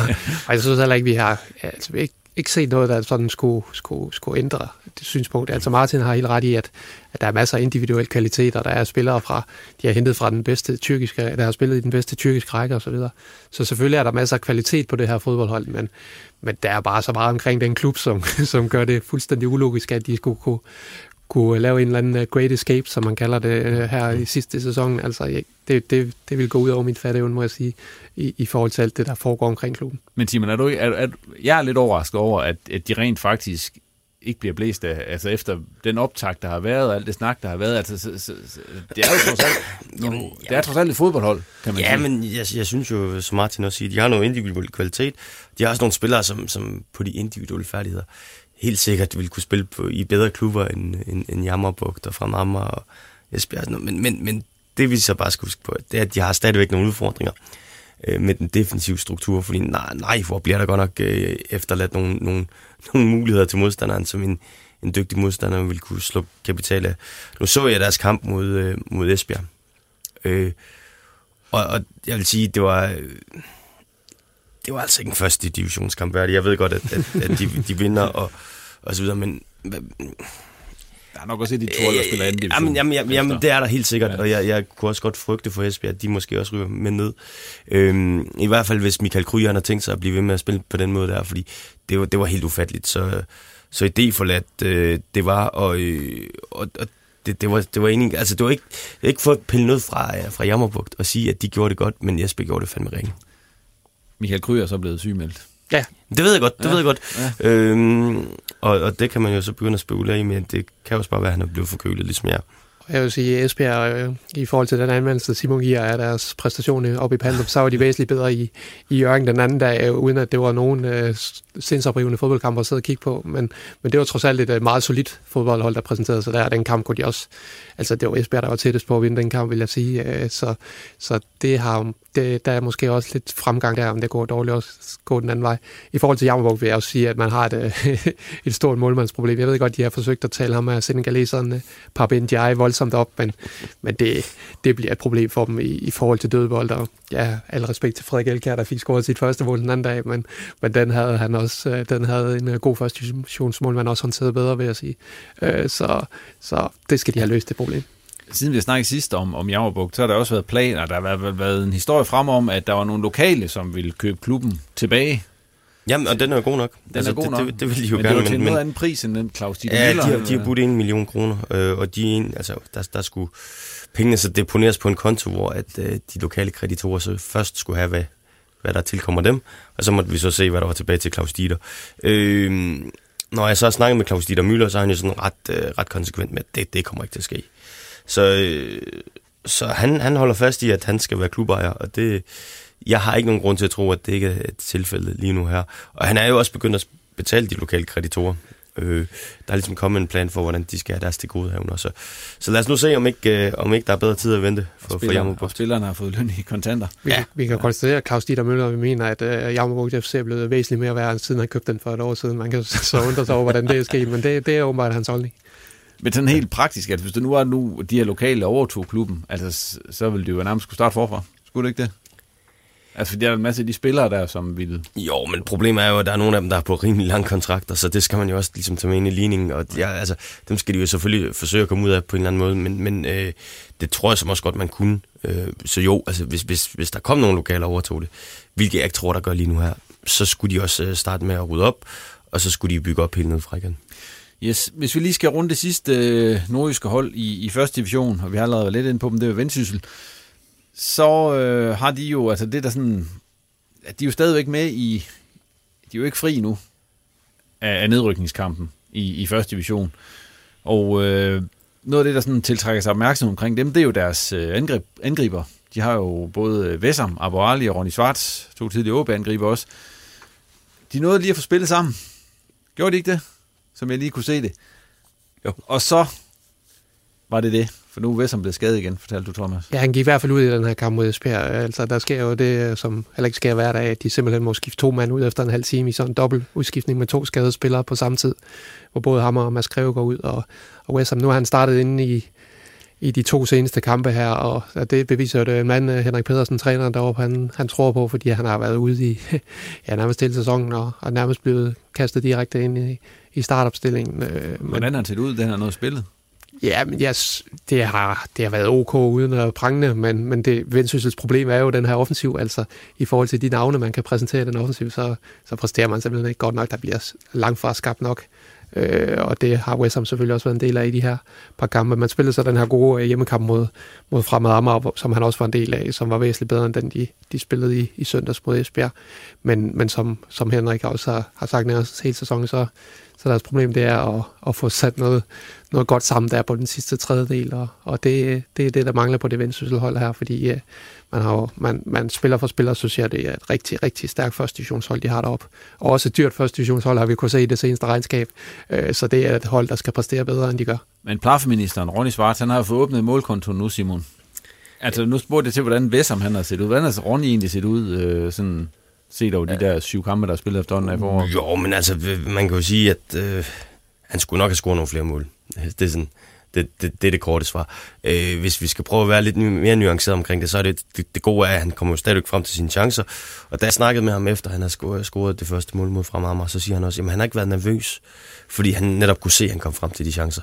og jeg synes heller ikke, vi har... Altså, vi ikke ikke set noget, der sådan skulle, skulle, skulle ændre det synspunkt. Altså Martin har helt ret i, at, at der er masser af individuelle kvaliteter. Der er spillere fra, de har hentet fra den bedste tyrkiske, der har spillet i den bedste tyrkiske række osv. Så, så selvfølgelig er der masser af kvalitet på det her fodboldhold, men, men der er bare så meget omkring den klub, som, som gør det fuldstændig ulogisk, at de skulle kunne, kunne lave en eller anden uh, great escape, som man kalder det uh, her i sidste sæson. Altså, det, det, det vil gå ud over mit fatteevne, må jeg sige, i, i forhold til alt det, der foregår omkring klubben. Men Simon, er du, er, er, jeg er lidt overrasket over, at, at de rent faktisk ikke bliver blæst af, altså efter den optag, der har været, og alt det snak, der har været, altså, så, så, så, det er jo trods alt, jamen, det er trods alt et fodboldhold, kan man ja, sige. men jeg, jeg synes jo, som Martin også siger, de har noget individuel kvalitet, de har også nogle spillere, som, som på de individuelle færdigheder helt sikkert ville kunne spille på, i bedre klubber end, end, end Jammerbugt og fra Amager og Esbjerg. Men, men, men det vi så bare skal huske på, det er, at de har stadigvæk nogle udfordringer øh, med den defensive struktur, fordi nej, nej, hvor bliver der godt nok øh, efterladt nogle, nogle, nogle muligheder til modstanderen, som en, en dygtig modstander vil kunne slå kapital af. Nu så jeg deres kamp mod, øh, mod Esbjerg. Øh, og, og jeg vil sige, det var... Øh, det var altså ikke en første divisionskamp værdig. Jeg ved godt, at, at, at de, de vinder og, og så videre, men... Der er nok også et de to, der spiller anden division. Jamen, jamen, jamen, jamen, det er der helt sikkert, ja. og jeg, jeg kunne også godt frygte for Esbjerg, at de måske også ryger med ned. Øhm, I hvert fald, hvis Michael Kryer har tænkt sig at blive ved med at spille på den måde der, fordi det var, det var helt ufatteligt. Så, så idéforladt øh, det var, og, øh, og, og det, det, var, det var egentlig, altså det var ikke, ikke for at pille noget fra, fra Jammerbugt og sige, at de gjorde det godt, men Esbjerg gjorde det fandme ringe. Michael Kryer er så blevet sygemeldt. Ja, det ved jeg godt, det ja. ved jeg godt. Ja. Øhm, og, og det kan man jo så begynde at spekulere i, men det kan også bare være, at han er blevet forkølet, ligesom jeg. Jeg vil sige, at Esbjerg, øh, i forhold til den anmeldelse, Simon giver af deres præstation øh, op i Pandrup, så var de væsentligt bedre i, i Jørgen den anden dag, øh, uden at det var nogen øh, sindsoprivende fodboldkamp at sidde og kigge på. Men, men det var trods alt et øh, meget solidt fodboldhold, der præsenterede sig der. Den kamp kunne de også... Altså, det var Esbjerg, der var tættest på at vinde den kamp, vil jeg sige. Øh, så, så det har, det, der er måske også lidt fremgang der, om det går dårligt også gå den anden vej. I forhold til Jammerburg vil jeg også sige, at man har et, et stort målmandsproblem. Jeg ved godt, de har forsøgt at tale ham af senegaleseren Pape Ndiaye voldsomt op, men, men det, det bliver et problem for dem i, i forhold til dødbold. Og ja, al respekt til Frederik Elkær, der fik scoret sit første mål den anden dag, men, men den havde han også, øh, den havde en øh, god første divisionsmålmand også håndteret bedre, vil jeg sige. Øh, så, så det skal de have løst, det problem siden vi har snakket sidst om, om Jammerbugt, så har der også været planer. Der har været, været en historie frem om, at der var nogle lokale, som ville købe klubben tilbage. Jamen, og den er god nok. Den altså, er god det, nok. Det, det, vil de jo men gerne. det var til en noget anden pris end den Claus Dieter Ja, Miller, de har, de har budt en million kroner, øh, og de, altså, der, der skulle pengene så deponeres på en konto, hvor at, øh, de lokale kreditorer så først skulle have, hvad, hvad der tilkommer dem, og så måtte vi så se, hvad der var tilbage til Claus Dieter. Øh, når jeg så har snakket med Claus Dieter Møller, så er han jo sådan ret, øh, ret konsekvent med, at det, det kommer ikke til at ske. Så, øh, så han, han holder fast i, at han skal være klubejer, og det, jeg har ikke nogen grund til at tro, at det ikke er et tilfælde lige nu her. Og han er jo også begyndt at betale de lokale kreditorer. Øh, der er ligesom kommet en plan for, hvordan de skal have deres til. Så, så lad os nu se, om ikke, øh, om ikke der er bedre tid at vente for, for Jammerbugt. Og spillerne har fået løn i kontanter. Vi, ja. vi kan konstatere, at Claus Dieter Møller vi mener, at uh, Jammerbugt FC er blevet væsentligt mere værd, siden han købte den for et år siden. Man kan så undre sig over, hvordan det er sket, men det, det er åbenbart hans holdning. Men sådan helt praktisk, at hvis du nu var nu, de her lokale overtog klubben, altså, så ville det jo nærmest skulle starte forfra. Skulle det ikke det? Altså, der er en masse af de spillere der, som vil... Jo, men problemet er jo, at der er nogle af dem, der er på rimelig lange kontrakter, så det skal man jo også ligesom tage med ind i ligningen, og ja, altså, dem skal de jo selvfølgelig forsøge at komme ud af på en eller anden måde, men, men øh, det tror jeg som også godt, man kunne. Øh, så jo, altså, hvis, hvis, hvis der kom nogle lokale overtog det, hvilket jeg ikke tror, der gør lige nu her, så skulle de også øh, starte med at rydde op, og så skulle de bygge op helt ned fra igen. Yes. Hvis vi lige skal runde det sidste øh, nordjyske hold i, i første division, og vi har allerede været lidt ind på dem, det er jo Vendsyssel, så øh, har de jo, altså det der sådan, at de er jo stadigvæk med i, de er jo ikke fri nu af, af nedrykningskampen i, i første division. Og øh, noget af det, der sådan tiltrækker sig opmærksomhed omkring dem, det er jo deres øh, angreb, angriber. De har jo både øh, Vessam, Ali og Ronny Schwartz, to tidligere OB-angriber også. De nåede lige at få spillet sammen. Gjorde de ikke det? Som jeg lige kunne se det. Jo. Og så var det det. For nu er som blevet skadet igen, fortalte du, Thomas. Ja, han gik i hvert fald ud i den her kamp mod Esbjerg. Altså, der sker jo det, som heller ikke sker hver dag, at de simpelthen må skifte to mand ud efter en halv time i sådan en dobbelt udskiftning med to skadede spillere på samme tid, hvor både ham og Mads Greve går ud, og, og Wessam, nu har han startet inde i, i de to seneste kampe her, og det beviser jo det en mand, øh, Henrik Pedersen, træner deroppe, han, han tror på, fordi han har været ude i ja, nærmest hele sæsonen, og, og nærmest blevet kastet direkte ind i, i startopstillingen. Øh, Hvordan har han set ud, den har noget spillet? Ja, men yes, det, har, det har været ok uden at prangende, men, men det Vendsyssels problem er jo den her offensiv, altså i forhold til de navne, man kan præsentere den offensiv, så, så præsterer man simpelthen ikke godt nok, der bliver langt fra skabt nok. Øh, og det har West Ham selvfølgelig også været en del af i de her par kampe. Man spillede så den her gode øh, hjemmekamp mod, mod Fremad Amager, som han også var en del af, som var væsentligt bedre end den, de, de spillede i, i søndags mod Esbjerg. Men, men som, som Henrik også har, har sagt nærmest hele sæsonen, så, så deres problem det er at, at få sat noget, noget godt sammen der på den sidste tredjedel, og, og det, det er det, der mangler på det vendsysselhold her, fordi uh, man, har jo, man, man spiller for spiller, så siger det er et rigtig, rigtig stærkt første divisionshold, de har deroppe. Og også et dyrt første divisionshold har vi kunnet se i det seneste regnskab, øh, så det er et hold, der skal præstere bedre, end de gør. Men plafeministeren, Ronny Svart, han har jo fået åbnet målkontoen nu, Simon. Altså, nu spurgte jeg til, hvordan Vessam han har set ud. Hvordan har Ronny egentlig set ud, øh, sådan set over de der syv kampe, der er spillet efterhånden af foråret? Jo, men altså, man kan jo sige, at øh, han skulle nok have scoret nogle flere mål. Det er sådan, det, det, det er det korte svar. Øh, hvis vi skal prøve at være lidt mere nuanceret omkring det, så er det det, det gode af, at han kommer jo stadigvæk frem til sine chancer. Og da jeg snakkede med ham efter, han har scoret, scoret det første mål mod Fremad så siger han også, at han har ikke været nervøs, fordi han netop kunne se, at han kom frem til de chancer.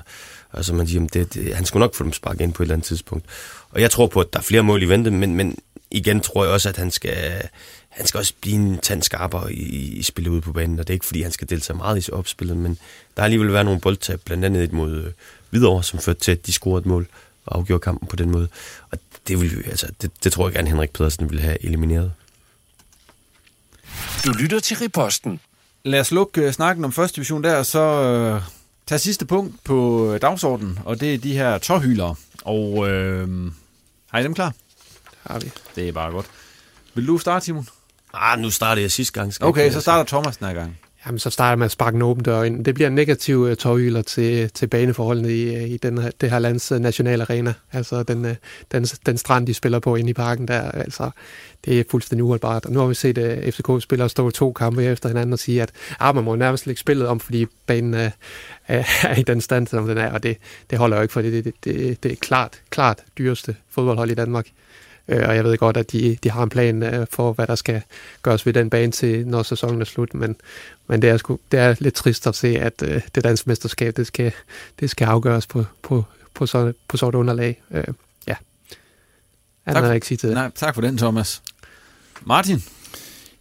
Altså man siger, det, det, han skulle nok få dem sparket ind på et eller andet tidspunkt. Og jeg tror på, at der er flere mål i vente, men, men igen tror jeg også, at han skal, han skal også blive en tand skarpere i, i spillet ude på banen, og det er ikke, fordi han skal deltage meget i opspillet, men der har alligevel været nogle boldtab, blandt andet et mod øh, Hvidovre, som førte til, at de scorede et mål og afgjorde kampen på den måde. Og det, vil, altså, det, det tror jeg gerne, Henrik Pedersen ville have elimineret. Du lytter til Riposten. Lad os lukke uh, snakken om første division der, og så uh, tage sidste punkt på dagsordenen, og det er de her tårhylere. Og uh, har I dem klar? Har vi. Det er bare godt. Vil du starte, Simon? Ah, nu starter jeg sidste gang. Skal okay, så starter Thomas den her gang. Jamen, så starter man at sparke en åben dør ind. Det bliver en negativ uh, tårhyler til, til baneforholdene i, øh, i den her, det her lands uh, nationale arena. Altså den, uh, den, den strand, de spiller på inde i parken der. Altså, det er fuldstændig uholdbart. Og nu har vi set uh, FCK-spillere stå to kampe efter hinanden og sige, at ah, man må nærmest lægge spillet om, fordi banen uh, er i den stand, som den er. Og det, det holder jo ikke, for det, det, det, det er klart, klart dyreste fodboldhold i Danmark. Øh, og jeg ved godt, at de, de har en plan øh, for, hvad der skal gøres ved den bane til, når sæsonen er slut, men, men det, er sgu, det er lidt trist at se, at øh, det danske mesterskab, det skal, det skal afgøres på, på, på, så, på sådan et underlag. Øh, ja. tak, for, ikke sige til det. Nej, tak for den, Thomas. Martin?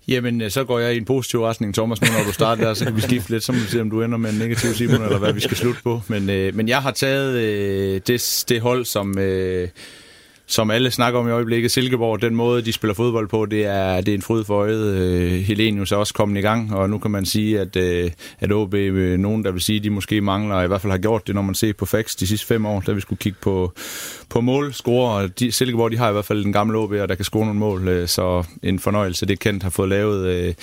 Jamen, så går jeg i en positiv retning, Thomas, nu når du starter der, så kan vi skifte lidt, så må vi se, om du ender med en negativ Simon, eller hvad vi skal slutte på. Men, øh, men jeg har taget øh, det, det hold, som... Øh, som alle snakker om i øjeblikket, Silkeborg, den måde, de spiller fodbold på, det er, det er en fryd for øjet. Øh, Helenius er også kommet i gang, og nu kan man sige, at, øh, at OB, øh, nogen der vil sige, de måske mangler, i hvert fald har gjort det, når man ser på facts de sidste fem år, da vi skulle kigge på, på mål, score, og de, Silkeborg, de har i hvert fald den gamle OB, og der kan score nogle mål, øh, så en fornøjelse, det Kent har fået lavet øh,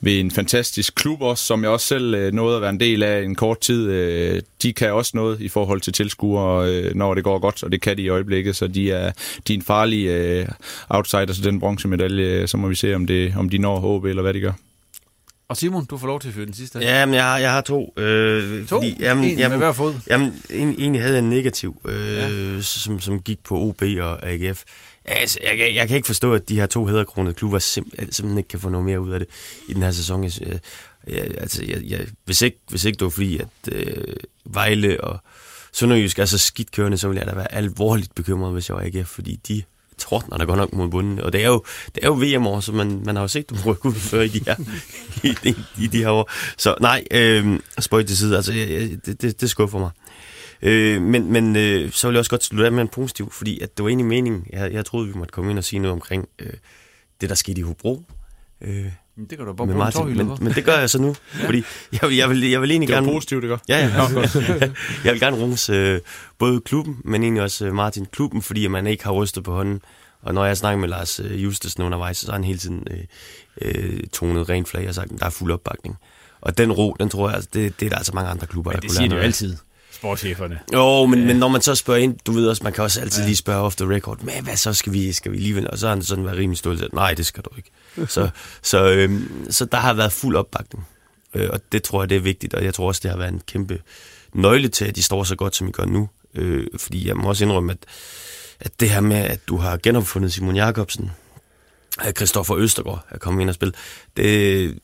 ved en fantastisk klub også, som jeg også selv øh, nåede at være en del af en kort tid. Øh, de kan også noget i forhold til tilskuere, øh, når det går godt, og det kan de i øjeblikket, så de er, de er en farlig øh, outsider til den bronzemedalje, så må vi se, om, det, om de når HB eller hvad de gør. Og Simon, du får lov til at fyre den sidste. Ja, men jeg har, jeg har to. Øh, To? jamen, En med jamen, hver fod? Jamen, en, egentlig havde jeg en negativ, øh, ja. som, som gik på OB og AGF. Altså, jeg, jeg, jeg kan ikke forstå, at de her to hedderkronede klubber simp- simpelthen ikke kan få noget mere ud af det i den her sæson. Jeg, jeg, altså, jeg, jeg, hvis, ikke, hvis ikke det var fordi, at øh, Vejle og Sønderjysk er så skidt kørende, så ville jeg da være alvorligt bekymret, hvis jeg var ikke fordi de tordner der godt nok mod bunden. Og det er jo, det er jo VM-år, så man, man har jo set dem rykke ud før i de her, i, de, i de her år. Så nej, øh, spøj til side, altså jeg, det, det, det skuffer mig. Øh, men men øh, så vil jeg også godt slutte af med en positiv, fordi at det var egentlig meningen, jeg, jeg troede, vi måtte komme ind og sige noget omkring øh, det, der skete i Hobro. Øh, det kan du bare med bruge en Martin, men, for. men det gør jeg så nu, Ja. fordi jeg, vil- jeg, vil, jeg vil egentlig Det var gerne... positivt, ikke? Ja, ja. Godt. jeg vil gerne rose øh, både klubben, men egentlig også øh, Martin klubben, fordi man ikke har rystet på hånden. Og når jeg snakker med Lars øh, Justesen undervejs, så har han hele tiden øh, øh, tonet rent flag og sagt, at der er fuld opbakning. Og den ro, den tror jeg, altså, det, det er der altså mange andre klubber, Men der det kunne siger lære de jo noget af. altid, sportscheferne. Jo, men, men når man så spørger ind, du ved også, man kan også altid lige spørge off the record, men hvad så skal vi, skal vi lige Og så har han sådan været rimelig stolt, nej, det skal du ikke. så, så, øhm, så der har været fuld opbakning, øh, og det tror jeg, det er vigtigt, og jeg tror også, det har været en kæmpe nøgle til, at de står så godt, som I gør nu. Øh, fordi jeg må også indrømme, at, at det her med, at du har genopfundet Simon Jakobsen, at Christoffer Østergaard er kommet ind og spille, det,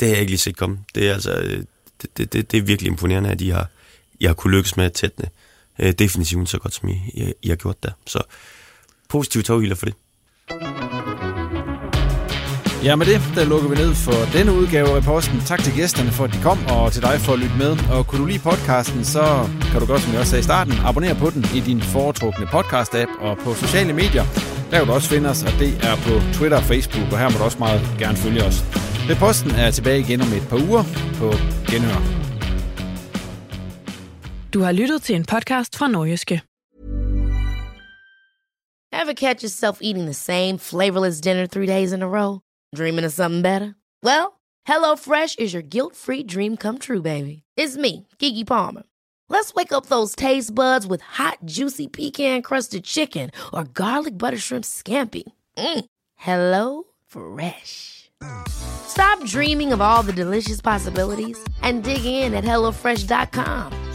det har jeg ikke lige set komme. Det er altså, øh, det, det, det, det er virkelig imponerende, at I har, jeg har kunnet lykkes med at tætne øh, definitionen så godt, som I, I, I har gjort der. Så positive toghylder for det. Ja, med det, der lukker vi ned for denne udgave af posten. Tak til gæsterne for, at de kom, og til dig for at lytte med. Og kunne du lide podcasten, så kan du godt, som jeg også sagde i starten, abonnere på den i din foretrukne podcast-app og på sociale medier. Der kan du også finde os, og det er på Twitter og Facebook, og her må du også meget gerne følge os. Med posten er jeg tilbage igen om et par uger på Genhør. Du har lyttet til en podcast fra Nordjyske. Ever catch yourself eating the same flavorless dinner three days in a row? Dreaming of something better? Well, HelloFresh is your guilt-free dream come true, baby. It's me, Kiki Palmer. Let's wake up those taste buds with hot, juicy pecan-crusted chicken or garlic butter shrimp scampi. Mm. Hello Fresh. Stop dreaming of all the delicious possibilities and dig in at HelloFresh.com.